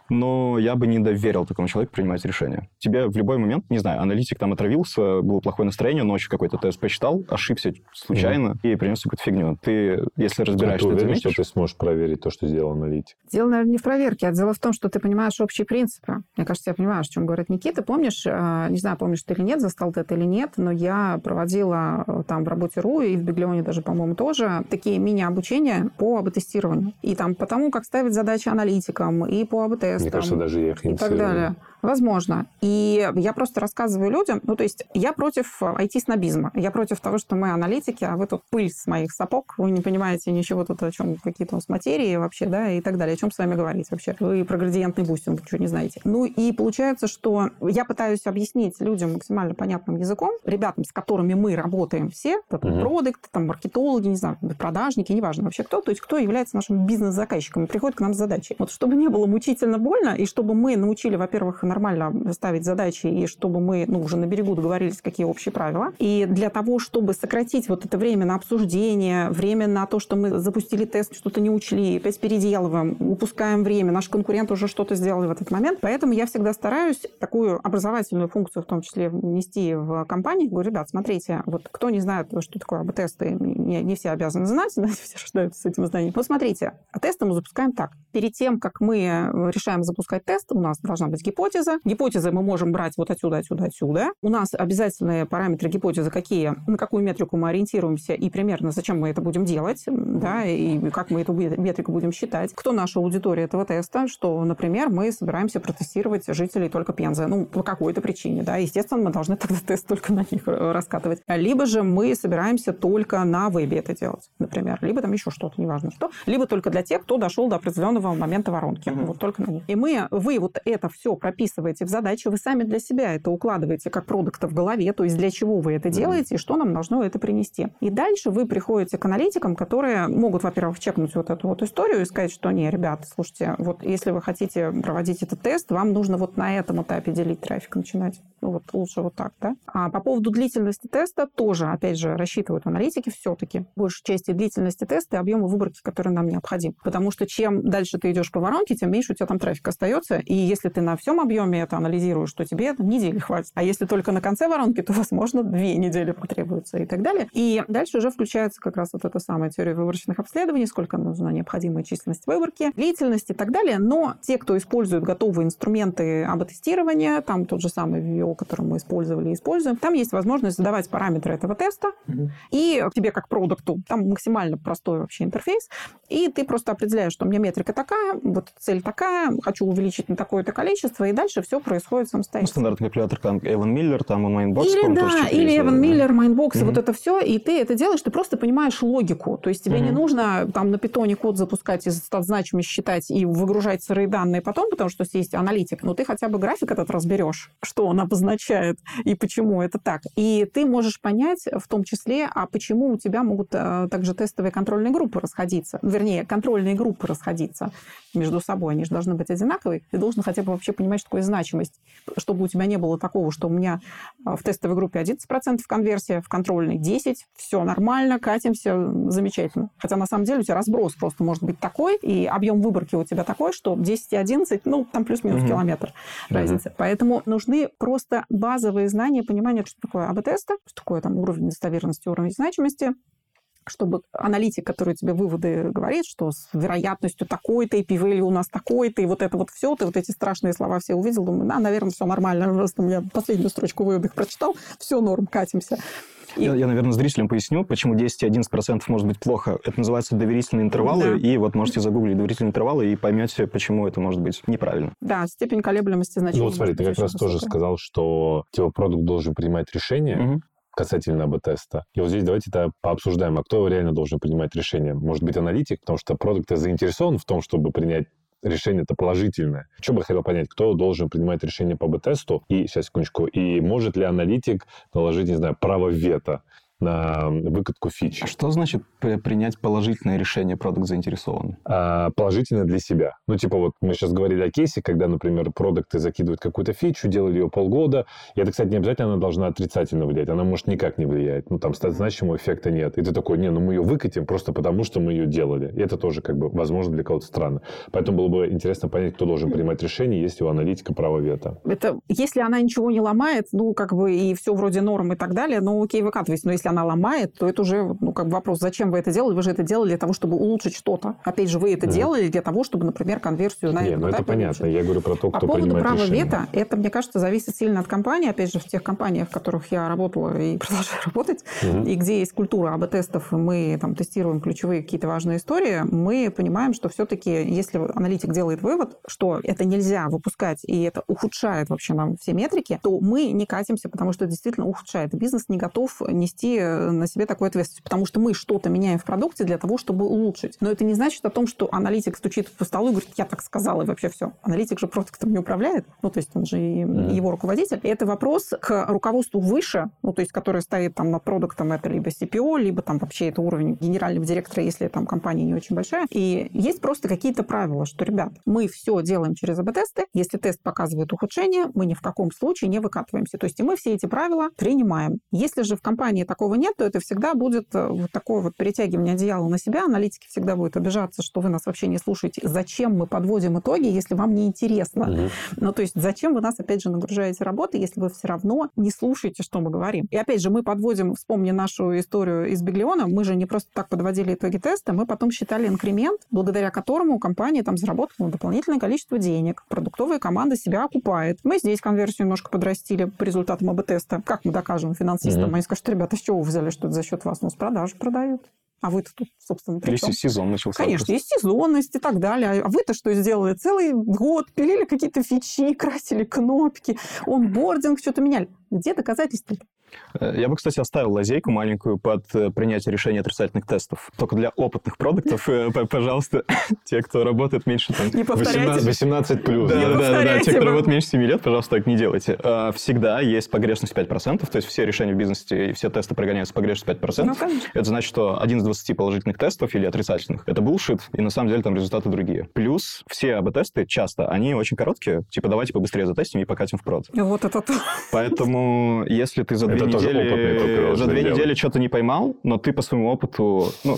но я бы не доверил такому человеку принимать решения. Тебе в любой момент, не знаю, аналитик там отравился, было плохое настроение, ночью какой-то тест посчитал, ошибся случайно mm-hmm. и принес какую-то фигню. Ты, если разбираешься, а ты, ты уверен, что ты сможешь проверить то, что сделал аналитик? Дело, наверное, не в проверке, а дело в том, что ты понимаешь общие принципы. Мне кажется, я понимаю, о чем говорит Никита. Помнишь, э, не знаю, помнишь ты или нет, застал ты это или нет, но я проводила э, там в работе РУ и в Биглионе даже, по-моему, тоже такие мини-обучения по АБ-тестированию. И там по тому, как ставить задачи аналитикам, и по АБ-тесту, тестам. Мне кажется, даже я их И так далее. Возможно. И я просто рассказываю людям, ну, то есть я против IT-снобизма. Я против того, что мы аналитики, а вы тут пыль с моих сапог, вы не понимаете ничего тут о чем, какие-то у нас материи вообще, да, и так далее. О чем с вами говорить вообще? Вы про градиентный бустинг ничего не знаете. Ну, и получается, что я пытаюсь объяснить людям максимально понятным языком, ребятам, с которыми мы работаем все, это угу. продукт, там, маркетологи, не знаю, продажники, неважно вообще кто, то есть кто является нашим бизнес-заказчиком и приходит к нам с задачей. Вот чтобы не было мучительно больно, и чтобы мы научили, во-первых, нормально ставить задачи, и чтобы мы ну, уже на берегу договорились, какие общие правила. И для того, чтобы сократить вот это время на обсуждение, время на то, что мы запустили тест, что-то не учли, опять переделываем, упускаем время, наш конкурент уже что-то сделал в этот момент. Поэтому я всегда стараюсь такую образовательную функцию в том числе внести в компании. Говорю, ребят, смотрите, вот кто не знает, что такое АБ-тесты, не, не все обязаны знать, [LAUGHS] да, все рождаются с этим знанием. Вот смотрите, тесты мы запускаем так. Перед тем, как мы решаем запускать тест, у нас должна быть гипотеза. Гипотезы мы можем брать вот отсюда, отсюда, отсюда. У нас обязательные параметры гипотезы какие, на какую метрику мы ориентируемся и примерно зачем мы это будем делать, да, и как мы эту метрику будем считать. Кто наша аудитория этого теста, что, например, мы собираемся протестировать жителей только Пензы, ну, по какой-то причине, да, естественно, мы должны тогда [LAUGHS] тест только на них раскатывать. Либо же мы собираемся только на вебе это делать, например, либо там еще что-то, неважно что, либо только для тех, кто дошел до определенного момента воронки, mm-hmm. вот только на них. И мы, вы вот это все прописываете в задачу, вы сами для себя это укладываете как продукта в голове, то есть для чего вы это делаете и что нам должно это принести. И дальше вы приходите к аналитикам, которые могут, во-первых, чекнуть вот эту вот историю и сказать, что не, ребята, слушайте, вот если вы хотите проводить этот тест, вам нужно вот на этом этапе делить трафик, начинать. Ну вот лучше вот так, да. А по поводу длительности теста тоже, опять же, рассчитывают аналитики все-таки. Большей части длительности теста и объема выборки, который нам необходим. Потому что чем дальше ты идешь по воронке, тем меньше у тебя там трафик остается. И если ты на всем объеме это анализируешь, то тебе недели хватит. А если только на конце воронки, то, возможно, две недели потребуется и так далее. И дальше уже включается как раз вот эта самая теория выборочных обследований, сколько нужна необходимая численность выборки, длительность и так далее. Но те, кто использует готовые инструменты АБ-тестирования, там тот же самый VWO, который мы использовали и используем, там есть возможность задавать параметры этого теста, угу. и тебе как продукту, там максимально простой вообще интерфейс, и ты просто определяешь, что у меня метрика такая, вот цель такая, хочу увеличить на такое-то количество, и дальше все происходит самостоятельно. Стандартный калькулятор, там Эван Миллер, там он Mindbox. Или, да, или Эван Миллер, Mindbox, угу. вот это все, и ты это делаешь, ты просто понимаешь логику. То есть тебе угу. не нужно там на питоне код запускать и значимость считать и выгружать сырые данные потом, потому что есть аналитик, но ты хотя бы график этот разберешь, что он обозначает и почему это так. И ты можешь понять в том числе, а почему у тебя могут а, также тестовые контрольные группы расходиться. Вернее, контрольные группы расходиться между собой. Они же должны быть одинаковые. Ты должен хотя бы вообще понимать, что такое значимость, чтобы у тебя не было такого, что у меня а, в тестовой группе 11% конверсия, в контрольной 10%, все нормально, катимся, замечательно. Хотя на самом деле у тебя разброс просто может быть такой, и объем выборки у тебя такой, что 10 и 11, ну, там плюс-минус угу. километр разница. Угу. Поэтому нужны просто базовые знания, понимание, что такое АБ-теста, что такое там уровень достоверности, уровень значимости, чтобы аналитик, который тебе выводы говорит, что с вероятностью такой-то, и p у нас такой-то, и вот это вот все, ты вот эти страшные слова все увидел, думаю, да, наверное, все нормально, просто я последнюю строчку выводов прочитал, все норм, катимся. И... Я, я, наверное, зрителям поясню, почему 10 и 11% может быть плохо. Это называется доверительные интервалы, да. и вот можете загуглить доверительные интервалы и поймете, почему это может быть неправильно. Да, степень колеблемости значительно. Ну вот смотри, ты как раз высокая. тоже сказал, что типа продукт должен принимать решение, угу касательно АБ-теста. И вот здесь давайте это пообсуждаем, а кто реально должен принимать решение? Может быть, аналитик, потому что продукт заинтересован в том, чтобы принять решение-то положительное. Что бы я хотел понять, кто должен принимать решение по АБ-тесту? И, сейчас, секундочку, и может ли аналитик наложить, не знаю, право вето? На выкатку фич. А что значит принять положительное решение продукт заинтересован? А, положительное для себя. Ну, типа вот мы сейчас говорили о кейсе, когда, например, продукты закидывают какую-то фичу, делали ее полгода. И это, кстати, не обязательно она должна отрицательно влиять. Она может никак не влиять. Ну, там значимого эффекта нет. И ты такой, не, ну мы ее выкатим просто потому, что мы ее делали. И это тоже, как бы, возможно, для кого-то странно. Поэтому было бы интересно понять, кто должен принимать решение, если у аналитика право вето. Это, если она ничего не ломает, ну, как бы, и все вроде норм и так далее, ну, окей, выкатывайся. Но если если она ломает, то это уже ну, как бы вопрос, зачем вы это делали? Вы же это делали для того, чтобы улучшить что-то. Опять же, вы это делали для того, чтобы, например, конверсию на Не, ну это понятно. Я говорю про то, кто По поводу принимает права решение. вето, это, мне кажется, зависит сильно от компании. Опять же, в тех компаниях, в которых я работала и [LAUGHS] продолжаю работать, mm-hmm. и где есть культура АБ-тестов, и мы там тестируем ключевые какие-то важные истории, мы понимаем, что все-таки, если аналитик делает вывод, что это нельзя выпускать, и это ухудшает вообще нам все метрики, то мы не катимся, потому что это действительно ухудшает. Бизнес не готов нести на себе такую ответственность, потому что мы что-то меняем в продукте для того, чтобы улучшить. Но это не значит о том, что аналитик стучит по столу и говорит, я так сказал, и вообще все. Аналитик же продуктом не управляет, ну, то есть он же mm-hmm. его руководитель. И это вопрос к руководству выше, ну, то есть который стоит там над продуктом, это либо CPO, либо там вообще это уровень генерального директора, если там компания не очень большая. И есть просто какие-то правила, что, ребят, мы все делаем через АБ-тесты. Если тест показывает ухудшение, мы ни в каком случае не выкатываемся. То есть и мы все эти правила принимаем. Если же в компании такого нет, то это всегда будет э, вот такое вот перетягивание одеяла на себя. Аналитики всегда будут обижаться, что вы нас вообще не слушаете. Зачем мы подводим итоги, если вам не интересно? Угу. Ну, то есть зачем вы нас, опять же, нагружаете работой, если вы все равно не слушаете, что мы говорим? И опять же, мы подводим, вспомни нашу историю из Биглиона, мы же не просто так подводили итоги теста, мы потом считали инкремент, благодаря которому компания там заработала дополнительное количество денег. Продуктовая команда себя окупает. Мы здесь конверсию немножко подрастили по результатам АБ-теста. Как мы докажем финансистам? Угу. Они скажут, ребята, с чего вы взяли, что это за счет вас? Ну, с продажи продают. А вы-то тут, собственно, при Или сезон начался. Конечно, есть сезонность и так далее. А вы-то что сделали? Целый год пилили какие-то фичи, красили кнопки, онбординг, что-то меняли. Где доказательства? Я бы, кстати, оставил лазейку маленькую под э, принятие решения отрицательных тестов. Только для опытных продуктов, э, пожалуйста, [LAUGHS] те, кто работает меньше там, не 18, 18 плюс. Да, да, да, да, те, кто работает меньше 7 лет, пожалуйста, так не делайте. Всегда есть погрешность 5%, то есть все решения в бизнесе и все тесты прогоняются с погрешностью 5%. Ну, конечно. Это значит, что один из 20 положительных тестов или отрицательных – это булшит, и на самом деле там результаты другие. Плюс все АБ-тесты часто, они очень короткие, типа давайте побыстрее затестим и покатим в прод. Вот это то. Поэтому если ты за две недели, за две недели что-то не поймал, но ты по своему опыту, ну,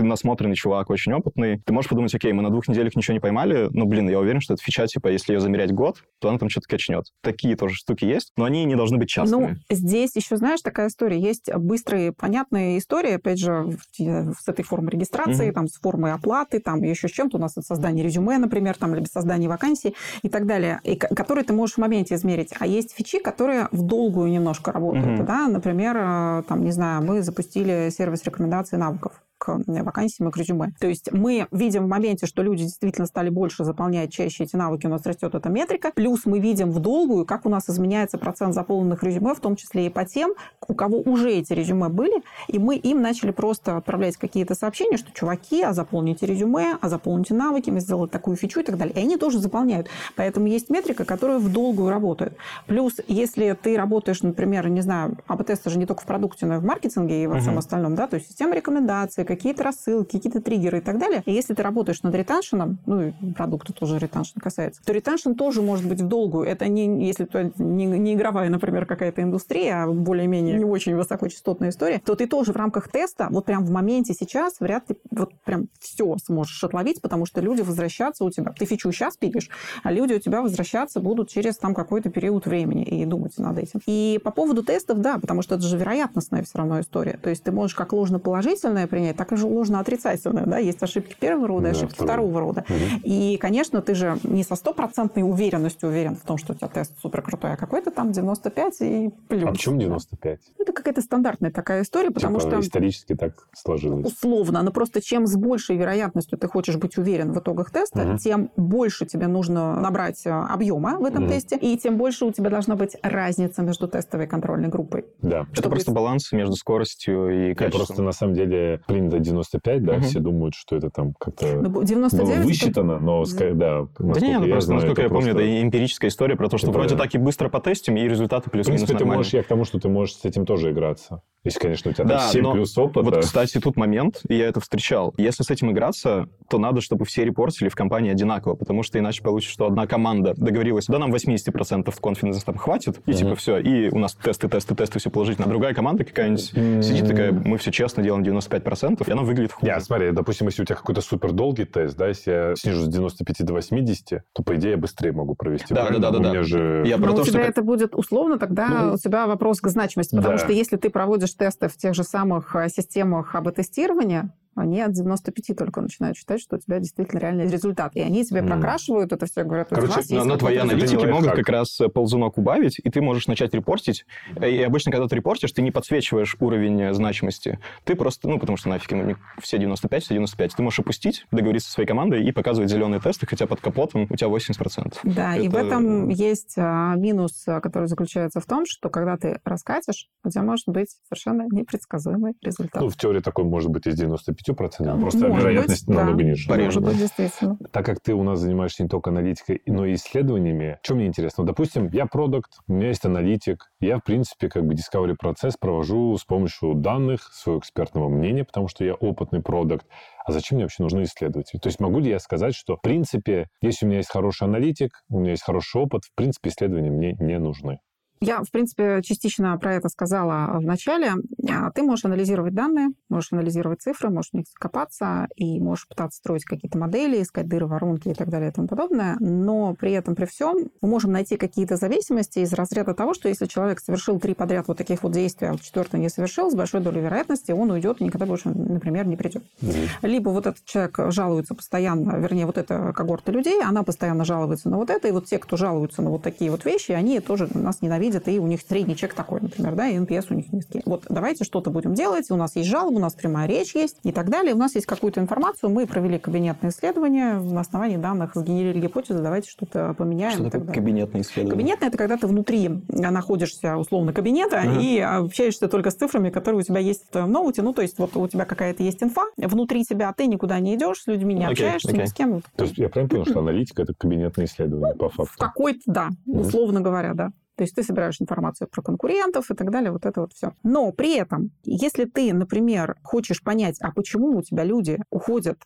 ты насмотренный чувак, очень опытный, ты можешь подумать, окей, мы на двух неделях ничего не поймали, но, блин, я уверен, что эта фича, типа, если ее замерять год, то она там что-то качнет. Такие тоже штуки есть, но они не должны быть частыми. Ну, здесь еще, знаешь, такая история. Есть быстрые, понятные истории, опять же, с этой формой регистрации, mm-hmm. там, с формой оплаты, там, еще с чем-то. У нас это создание резюме, например, там, либо создание вакансий и так далее, и, которые ты можешь в моменте измерить. А есть фичи, которые в долгую немножко работают, mm-hmm. да, например, э, там, не знаю, мы запустили сервис рекомендаций навыков к вакансиям и к резюме. То есть мы видим в моменте, что люди действительно стали больше заполнять чаще эти навыки, у нас растет эта метрика. Плюс мы видим в долгую, как у нас изменяется процент заполненных резюме, в том числе и по тем, у кого уже эти резюме были, и мы им начали просто отправлять какие-то сообщения, что чуваки, а заполните резюме, а заполните навыки, мы сделали такую фичу и так далее. И они тоже заполняют. Поэтому есть метрика, которая в долгую работает. Плюс, если ты работаешь, например, не знаю, АБ-тесты же не только в продукте, но и в маркетинге и во всем uh-huh. остальном, да, то есть система рекомендаций, какие-то рассылки, какие-то триггеры и так далее. И если ты работаешь над ретеншеном, ну и продукта тоже ретеншн касается, то ретеншн тоже может быть в долгую. Это не, если это не, не игровая, например, какая-то индустрия, а более-менее не очень высокочастотная история, то ты тоже в рамках теста, вот прям в моменте сейчас вряд ли вот прям все сможешь отловить, потому что люди возвращаться у тебя. Ты фичу сейчас пилишь, а люди у тебя возвращаться будут через там какой-то период времени и думать над этим. И по поводу тестов, да, потому что это же вероятностная все равно история. То есть ты можешь как ложно-положительное принять, так и же ложно-отрицательное. Да? Есть ошибки первого рода, да, ошибки второго, второго рода. Угу. И, конечно, ты же не со стопроцентной уверенностью уверен в том, что у тебя тест супер крутой, а какой-то там 95 и плюс. А почему 95? Это какая-то стандартная такая история, потому типа, что... исторически так сложилось. Условно. Но просто чем с большей вероятностью ты хочешь быть уверен в итогах теста, угу. тем больше тебе нужно набрать э, объема в этом угу. тесте, и тем больше у тебя должна быть разница между тестовой и контрольной группой. Да. Это просто баланс между скоростью и качеством. Я просто на самом деле принято 95, да, угу. все думают, что это там как-то 99 ну, высчитано, это... но, да, Да нет, ну, просто, знаю, насколько я помню, это эмпирическая история про то, что это... вроде так и быстро потестим, и результаты плюс-минус В принципе, ты можешь, я к тому, что ты можешь с этим тоже играться. Если, конечно, у тебя да, 7 но плюс опыта. Вот, кстати, тут момент, и я это встречал. Если с этим играться, то надо, чтобы все репортили в компании одинаково, потому что иначе получится, что одна команда договорилась, да, нам 80% конфиденса там хватит, и mm-hmm. типа все, и у нас тесты, тесты, тесты, все положительно. А другая команда какая-нибудь mm-hmm. сидит такая, мы все честно делаем 95%, и она выглядит хуже. Я, смотри, допустим, если у тебя какой-то супер долгий тест, да, если я снижу с 95 до 80, то, по идее, я быстрее могу провести. Да, да, да, да. Же... Я про Но то, у тебя что... это будет условно, тогда ну, у тебя вопрос к значимости, потому да. что если ты проводишь проводишь тесты в тех же самых э, системах АБ-тестирования, они от 95 только начинают считать, что у тебя действительно реальный результат. И они тебе mm. прокрашивают это все, говорят, Короче, у вас но, но твои аналитики могут как раз э, ползунок убавить, и ты можешь начать репортить. И обычно, когда ты репортишь, ты не подсвечиваешь уровень э, значимости. Ты просто, ну, потому что нафиг ему все 95, все 95. Ты можешь опустить, договориться со своей командой и показывать зеленые тесты, хотя под капотом у тебя 80%. Да, это... и в этом есть а, минус, а, который заключается в том, что когда ты раскатишь, у тебя может быть совершенно непредсказуемый результат. Ну, в теории такой может быть из 95 10%, просто Может вероятность быть, намного да. ниже. Может быть, действительно. Так как ты у нас занимаешься не только аналитикой, но и исследованиями, что мне интересно? Допустим, я продукт, у меня есть аналитик, я, в принципе, как бы discovery процесс провожу с помощью данных, своего экспертного мнения, потому что я опытный продукт. А зачем мне вообще нужны исследователи? То есть могу ли я сказать, что, в принципе, если у меня есть хороший аналитик, у меня есть хороший опыт, в принципе, исследования мне не нужны? Я, в принципе, частично про это сказала в начале. А, ты можешь анализировать данные, можешь анализировать цифры, можешь в них копаться и можешь пытаться строить какие-то модели, искать дыры, воронки и так далее и тому подобное. Но при этом, при всем, мы можем найти какие-то зависимости из разряда того, что если человек совершил три подряд вот таких вот действий, а вот четвертое не совершил, с большой долей вероятности он уйдет и никогда больше, например, не придет. Mm-hmm. Либо вот этот человек жалуется постоянно, вернее, вот эта когорта людей, она постоянно жалуется на вот это, и вот те, кто жалуются на вот такие вот вещи, они тоже нас ненавидят видят, и у них средний чек такой, например, да, и NPS у них низкий. Вот давайте что-то будем делать, у нас есть жалобы, у нас прямая речь есть и так далее. У нас есть какую-то информацию, мы провели кабинетное исследование, на основании данных сгенерили гипотезы, давайте что-то поменяем. Что такое кабинетное исследование? Кабинетное – это когда ты внутри находишься, условно, кабинета uh-huh. и общаешься только с цифрами, которые у тебя есть в твоем ноуте. Ну, то есть вот у тебя какая-то есть инфа, внутри тебя ты никуда не идешь, с людьми не okay, общаешься, okay. ни с кем. То есть я правильно понял, что аналитика – это кабинетное исследование по факту? В какой-то, да, условно говоря, да. То есть ты собираешь информацию про конкурентов и так далее, вот это вот все. Но при этом, если ты, например, хочешь понять, а почему у тебя люди уходят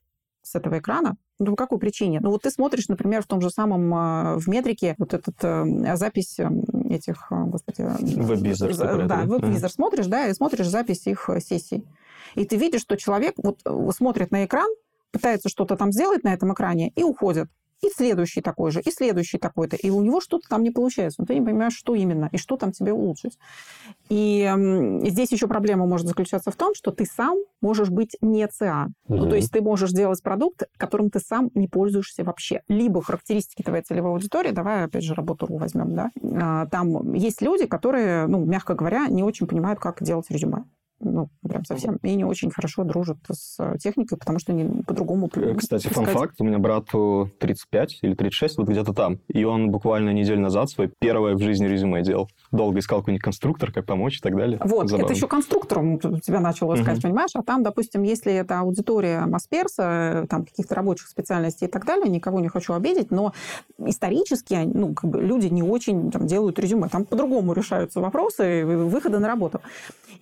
с этого экрана, ну, по какой причине? Ну, вот ты смотришь, например, в том же самом, а, в метрике, вот этот э, запись э, этих, э, господи... Веб-визор. Да, веб-визор смотришь, да, и смотришь запись их сессий. И ты видишь, что человек вот смотрит на экран, пытается что-то там сделать на этом экране и уходит и следующий такой же, и следующий такой-то. И у него что-то там не получается. Но ты не понимаешь, что именно, и что там тебе улучшить. И здесь еще проблема может заключаться в том, что ты сам можешь быть не ЦА. Угу. Ну, то есть ты можешь делать продукт, которым ты сам не пользуешься вообще. Либо характеристики твоей целевой аудитории, давай опять же работу возьмем, да. А, там есть люди, которые, ну, мягко говоря, не очень понимают, как делать резюме ну, прям совсем, и не очень хорошо дружат с э, техникой, потому что они по-другому... Э, кстати, фан-факт, у меня брату 35 или 36, вот где-то там, и он буквально неделю назад свой первое в жизни резюме делал. Долго искал какой-нибудь конструктор, как помочь и так далее. Вот, Забавно. это еще конструктором тебя начал искать, uh-huh. понимаешь? А там, допустим, если это аудитория Масперса, э, там каких-то рабочих специальностей и так далее, никого не хочу обидеть, но исторически ну, как бы люди не очень там, делают резюме. Там по-другому решаются вопросы выхода на работу.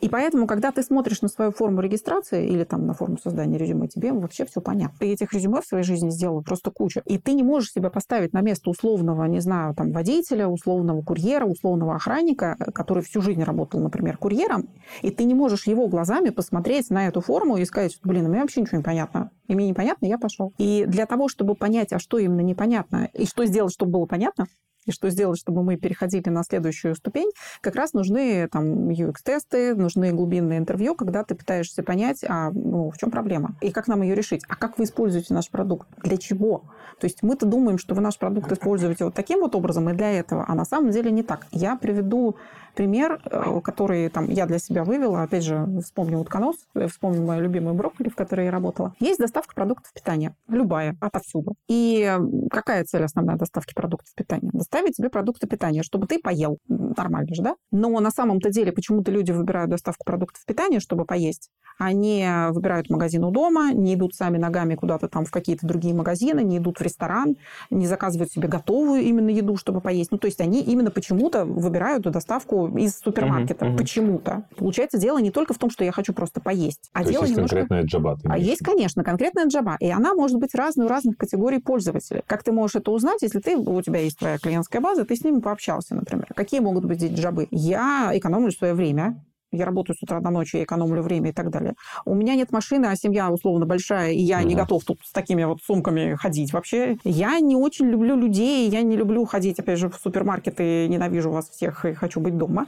И поэтому, когда ты смотришь на свою форму регистрации или там на форму создания резюме, тебе вообще все понятно. Ты этих резюме в своей жизни сделал просто кучу. И ты не можешь себя поставить на место условного, не знаю, там, водителя, условного курьера, условного охранника, который всю жизнь работал, например, курьером, и ты не можешь его глазами посмотреть на эту форму и сказать, блин, у меня вообще ничего не понятно. И мне непонятно, я пошел. И для того, чтобы понять, а что именно непонятно, и что сделать, чтобы было понятно, и что сделать, чтобы мы переходили на следующую ступень, как раз нужны там UX-тесты, нужны глубинные интервью, когда ты пытаешься понять, а ну, в чем проблема и как нам ее решить, а как вы используете наш продукт, для чего. То есть мы-то думаем, что вы наш продукт используете вот таким вот образом и для этого, а на самом деле не так. Я приведу пример, э, который там я для себя вывела. Опять же, вспомню утконос, вспомню мою любимую брокколи, в которой я работала. Есть доставка продуктов питания. Любая, отовсюду. И какая цель основная доставки продуктов питания? Доставить тебе продукты питания, чтобы ты поел. Нормально же, да? Но на самом-то деле почему-то люди выбирают доставку продуктов питания, чтобы поесть. Они выбирают магазин у дома, не идут сами ногами куда-то там в какие-то другие магазины, не идут в ресторан, не заказывают себе готовую именно еду, чтобы поесть. Ну, то есть они именно почему-то выбирают доставку из супермаркета. Uh-huh. Почему-то. Получается, дело не только в том, что я хочу просто поесть. А То дело есть немножко... конкретная джаба. А есть, конечно, конкретная джаба. И она может быть разной у разных категорий пользователей. Как ты можешь это узнать, если ты, у тебя есть твоя клиентская база, ты с ними пообщался, например. Какие могут быть здесь джабы? Я экономлю свое время, я работаю с утра до ночи, я экономлю время и так далее. У меня нет машины, а семья условно большая, и я угу. не готов тут с такими вот сумками ходить вообще. Я не очень люблю людей, я не люблю ходить, опять же, в супермаркеты, ненавижу вас всех и хочу быть дома.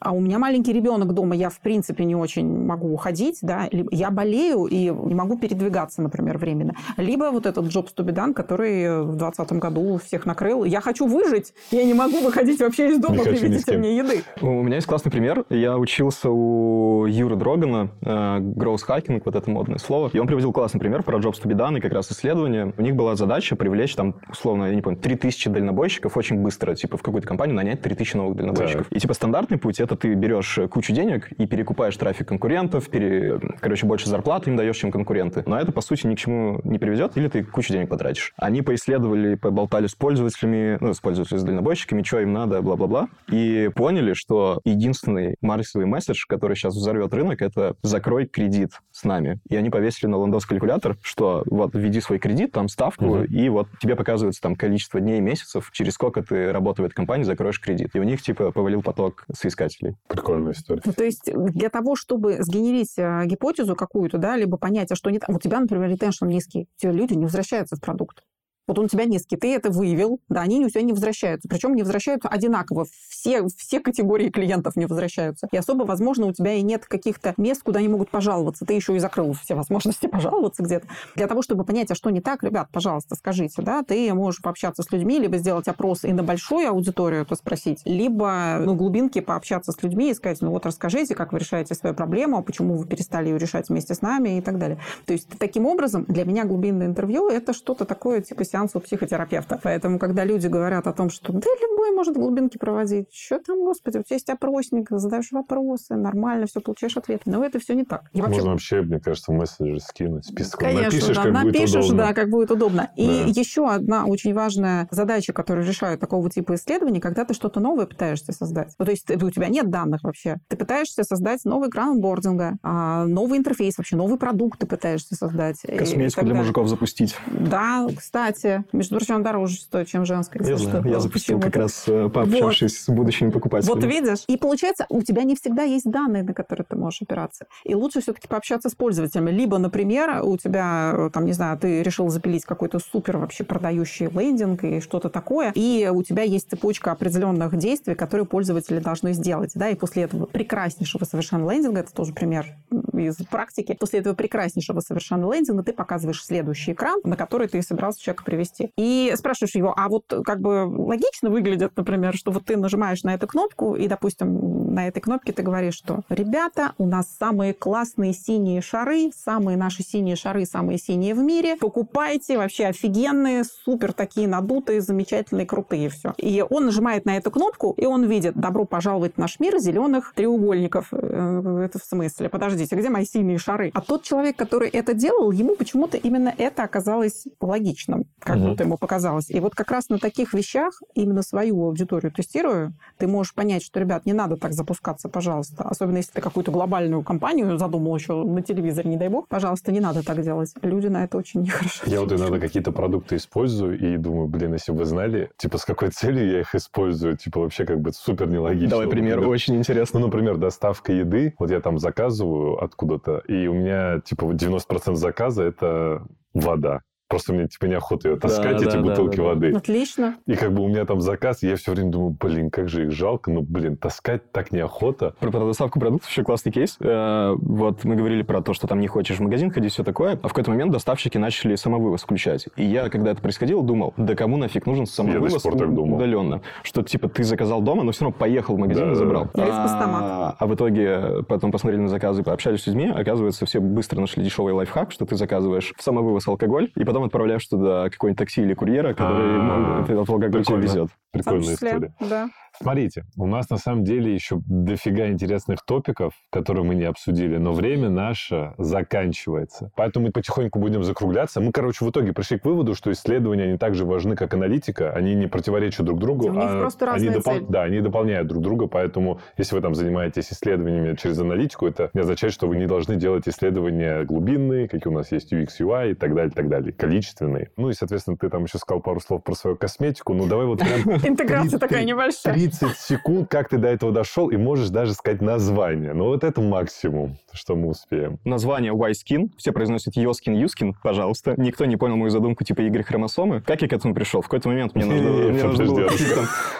А у меня маленький ребенок дома, я в принципе не очень могу уходить, да, я болею и не могу передвигаться, например, временно. Либо вот этот Jobs to be done, который в 2020 году всех накрыл. Я хочу выжить, я не могу выходить вообще из дома, привезите мне еды. У меня есть классный пример. Я учился у Юры Дрогана, э, growth hacking, вот это модное слово, и он приводил классный пример про be done и как раз исследование. У них была задача привлечь там, условно, я не помню, 3000 дальнобойщиков очень быстро, типа в какую-то компанию нанять 3000 новых дальнобойщиков. Так. И типа стандартный путь это ты берешь кучу денег и перекупаешь трафик конкурентов, пере... короче, больше зарплаты им даешь, чем конкуренты. Но это, по сути, ни к чему не приведет, или ты кучу денег потратишь. Они поисследовали, поболтали с пользователями, ну, с пользователями, с дальнобойщиками, что им надо, бла-бла-бла, и поняли, что единственный маркетинговый месседж, который сейчас взорвет рынок, это «закрой кредит с нами». И они повесили на Лондос калькулятор, что вот введи свой кредит, там ставку, угу. и вот тебе показывается там количество дней, месяцев, через сколько ты работаешь в этой компании, закроешь кредит. И у них, типа, повалил поток соискателей. Прикольная история. Ну, то есть для того, чтобы сгенерить э, гипотезу какую-то, да, либо понять, а что не так. У тебя, например, ретеншн низкий, те люди не возвращаются в продукт. Вот он у тебя низкий, ты это выявил, да, они у тебя не возвращаются. Причем не возвращаются одинаково. Все, все категории клиентов не возвращаются. И особо, возможно, у тебя и нет каких-то мест, куда они могут пожаловаться. Ты еще и закрыл все возможности [LAUGHS] пожаловаться где-то. Для того, чтобы понять, а что не так, ребят, пожалуйста, скажите, да, ты можешь пообщаться с людьми, либо сделать опрос и на большую аудиторию это спросить, либо ну, глубинки пообщаться с людьми и сказать, ну вот расскажите, как вы решаете свою проблему, почему вы перестали ее решать вместе с нами и так далее. То есть таким образом для меня глубинное интервью это что-то такое типа сеанс у психотерапевта. Поэтому, когда люди говорят о том, что да, любой может глубинки проводить, что там, господи, у тебя есть опросник, задаешь вопросы, нормально, все, получаешь ответ. Но это все не так. И вообще... Можно вообще, мне кажется, мессенджер скинуть список. Конечно, напишешь, да, как напишешь, будет удобно. да, как будет удобно. И да. еще одна очень важная задача, которую решают такого типа исследований, когда ты что-то новое пытаешься создать. Ну, то есть у тебя нет данных вообще. Ты пытаешься создать новый экран онбординга, а, новый интерфейс, вообще новый продукт ты пытаешься создать. Косметику для мужиков запустить. Да, кстати, между прочим, дороже стоит, чем женская. Я знаю, я запустил как раз, э, пообщавшись вот. с будущими покупателями. Вот видишь? И получается, у тебя не всегда есть данные, на которые ты можешь опираться. И лучше все-таки пообщаться с пользователями. Либо, например, у тебя, э, там, не знаю, ты решил запилить какой-то супер вообще продающий лендинг и что-то такое, и у тебя есть цепочка определенных действий, которые пользователи должны сделать. Да? И после этого прекраснейшего совершенно лендинга, это тоже пример из практики, после этого прекраснейшего совершенно лендинга ты показываешь следующий экран, на который ты собирался человека привести. И спрашиваешь его, а вот как бы логично выглядит, например, что вот ты нажимаешь на эту кнопку, и, допустим, на этой кнопке ты говоришь, что ребята, у нас самые классные синие шары, самые наши синие шары, самые синие в мире, покупайте, вообще офигенные, супер такие надутые, замечательные, крутые, все. И он нажимает на эту кнопку, и он видит, добро пожаловать в наш мир зеленых треугольников. Э, это в смысле? Подождите, где мои синие шары? А тот человек, который это делал, ему почему-то именно это оказалось логичным, как угу. будто ему показалось. И вот как раз на таких вещах, именно свою аудиторию тестирую, ты можешь понять, что, ребят, не надо так запускаться, пожалуйста. Особенно если ты какую-то глобальную компанию задумал еще на телевизоре, не дай бог. Пожалуйста, не надо так делать. Люди на это очень [LAUGHS] нехорошо. Я вот иногда какие-то продукты использую и думаю, блин, если бы вы знали, типа, с какой целью я их использую, типа, вообще как бы супер нелогично. Давай пример, например, очень интересно. Ну, например, доставка еды. Вот я там заказываю откуда-то, и у меня, типа, 90% заказа – это вода. Просто мне, типа, неохота ее таскать, да, эти да, бутылки да, да, воды. Отлично. И как бы у меня там заказ, и я все время думаю, блин, как же их жалко, ну, блин, таскать так неохота. Про, про доставку продуктов еще классный кейс. Э, вот мы говорили про то, что там не хочешь в магазин ходить, все такое. А в какой-то момент доставщики начали самовывоз включать. И я, когда это происходило, думал, да кому нафиг нужен самовывоз удаленно? Что, типа, ты заказал дома, но все равно поехал в магазин да, и забрал. Да. А, а в итоге потом посмотрели на заказы, пообщались с людьми, оказывается, все быстро нашли дешевый лайфхак, что ты заказываешь в самовывоз алкоголь, и потом отправляешь туда какой-нибудь такси или курьера, который этот алкоголь тебе везет. Прикольная история. Да. Смотрите, у нас на самом деле еще дофига интересных топиков, которые мы не обсудили, но время наше заканчивается. Поэтому мы потихоньку будем закругляться. Мы, короче, в итоге пришли к выводу, что исследования, они так же важны, как аналитика. Они не противоречат друг другу. У них а просто они допол... Да, они дополняют друг друга, поэтому если вы там занимаетесь исследованиями через аналитику, это не означает, что вы не должны делать исследования глубинные, какие у нас есть UX, UI и так далее, и так далее, количественные. Ну и, соответственно, ты там еще сказал пару слов про свою косметику. Ну давай вот прям [LAUGHS] Интеграция такая небольшая. 30 секунд, как ты до этого дошел, и можешь даже сказать название. Ну, вот это максимум, что мы успеем. Название Y-Skin. Все произносят Йоскин, Юскин, пожалуйста. Никто не понял мою задумку, типа игры хромосомы. Как я к этому пришел? В какой-то момент мне нужно было.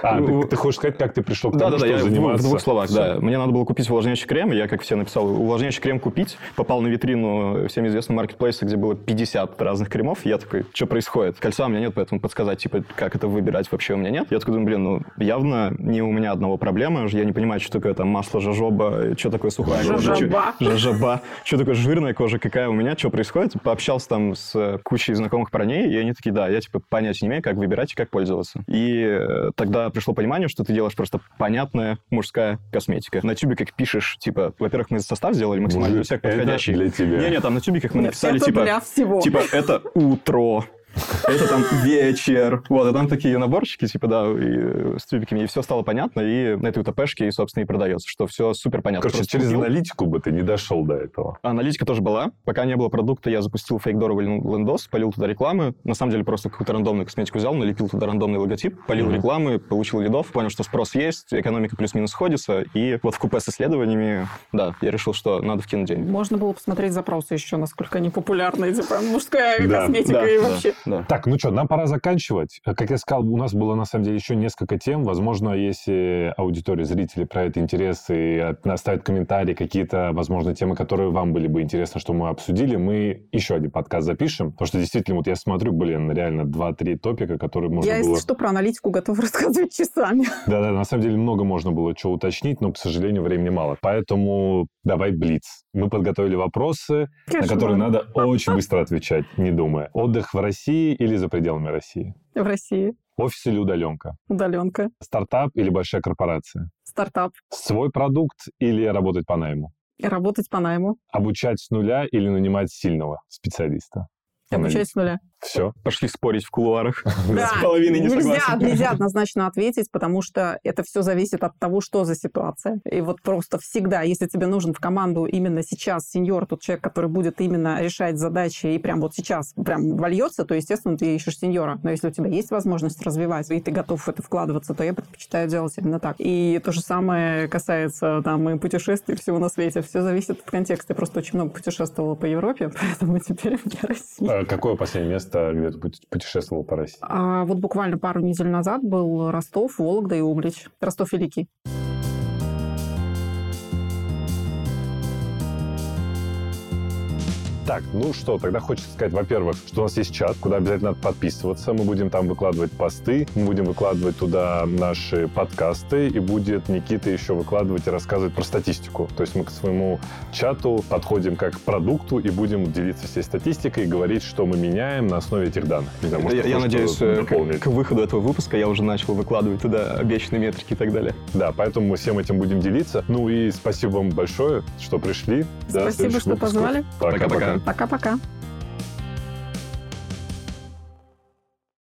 А, Ну, ты, хочешь сказать, как ты пришел к тому, что заниматься? в двух словах, да. Мне надо было купить увлажняющий крем, я, как все написал, увлажняющий крем купить. Попал на витрину всем известного маркетплейса, где было 50 разных кремов. Я такой, что происходит? Кольца у меня нет, поэтому подсказать, типа, как это выбирать вообще у меня нет. Я такой думаю, блин, ну, явно не у меня одного проблема. Я не понимаю, что такое там масло жожоба, что такое сухая кожа. Жожоба. Жожоба. Что такое жирная кожа, какая у меня, что происходит. Пообщался там с э, кучей знакомых парней, и они такие, да, я, типа, понятия не имею, как выбирать и как пользоваться. И э, тогда пришло понимание, что ты делаешь просто понятная мужская косметика. На тюбиках пишешь, типа, во-первых, мы состав сделали максимально всех это подходящий. для тебя. Не-не, там на тюбиках мы Нет, написали, это типа, для всего. типа, это утро, это там вечер. Вот, и там такие наборчики, типа, да, и, с тюбиками, и все стало понятно, и на этой УТПшке, и, собственно, и продается, что все супер понятно. Короче, Просто через купил. аналитику бы ты не дошел до этого. Аналитика тоже была. Пока не было продукта, я запустил фейкдоровый лендос, полил туда рекламы. На самом деле просто какую-то рандомную косметику взял, налепил туда рандомный логотип, полил Мгм. рекламы, получил лидов, понял, что спрос есть, экономика плюс-минус сходится. И вот в купе с исследованиями, да, я решил, что надо вкинуть деньги. Можно было посмотреть запросы еще, насколько они популярны, типа мужская косметика и вообще. Да. Так, ну что, нам пора заканчивать. Э, Как я сказал, у нас было на самом деле еще несколько тем. Возможно, если аудитория, зрители проявят интерес и оставят комментарии, какие-то, возможно, темы, которые вам были бы интересны, что мы обсудили, мы еще один подкаст запишем. Потому что действительно, вот я смотрю, блин, реально 2-3 топика, которые можно Я, было... если что, про аналитику готова [LAUGHS] рассказывать часами. Да-да, на самом деле много можно было что уточнить, но, к сожалению, времени мало. Поэтому давай блиц. Мы подготовили вопросы, на которые надо очень быстро отвечать, не думая. Отдых в России или за пределами России? В России. Офис или удаленка? Удаленка. Стартап или большая корпорация? Стартап. Свой продукт или работать по найму? Работать по найму. Обучать с нуля или нанимать сильного специалиста? Обучать с нуля. Все. Пошли спорить в кулуарах. [LAUGHS] Да. С половиной не нельзя, согласен. нельзя однозначно ответить, потому что это все зависит от того, что за ситуация. И вот просто всегда, если тебе нужен в команду именно сейчас сеньор, тот человек, который будет именно решать задачи и прям вот сейчас прям вольется, то, естественно, ты ищешь сеньора. Но если у тебя есть возможность развивать, и ты готов в это вкладываться, то я предпочитаю делать именно так. И то же самое касается там и путешествий, всего на свете. Все зависит от контекста. Я просто очень много путешествовала по Европе, [LAUGHS] поэтому теперь мне Россия. А Какое последнее место, где ты путешествовал по России? А вот буквально пару недель назад был Ростов, Вологда и Углич. Ростов Великий. Так, ну что, тогда хочется сказать, во-первых, что у нас есть чат, куда обязательно надо подписываться. Мы будем там выкладывать посты, мы будем выкладывать туда наши подкасты, и будет Никита еще выкладывать и рассказывать про статистику. То есть мы к своему чату подходим как к продукту и будем делиться всей статистикой и говорить, что мы меняем на основе этих данных. Не знаю, может, Я, я надеюсь, э, к, к выходу этого выпуска я уже начал выкладывать туда обещанные метрики и так далее. Да, поэтому мы всем этим будем делиться. Ну и спасибо вам большое, что пришли. Спасибо, что выпусков. позвали. Пока-пока. Пока-пока.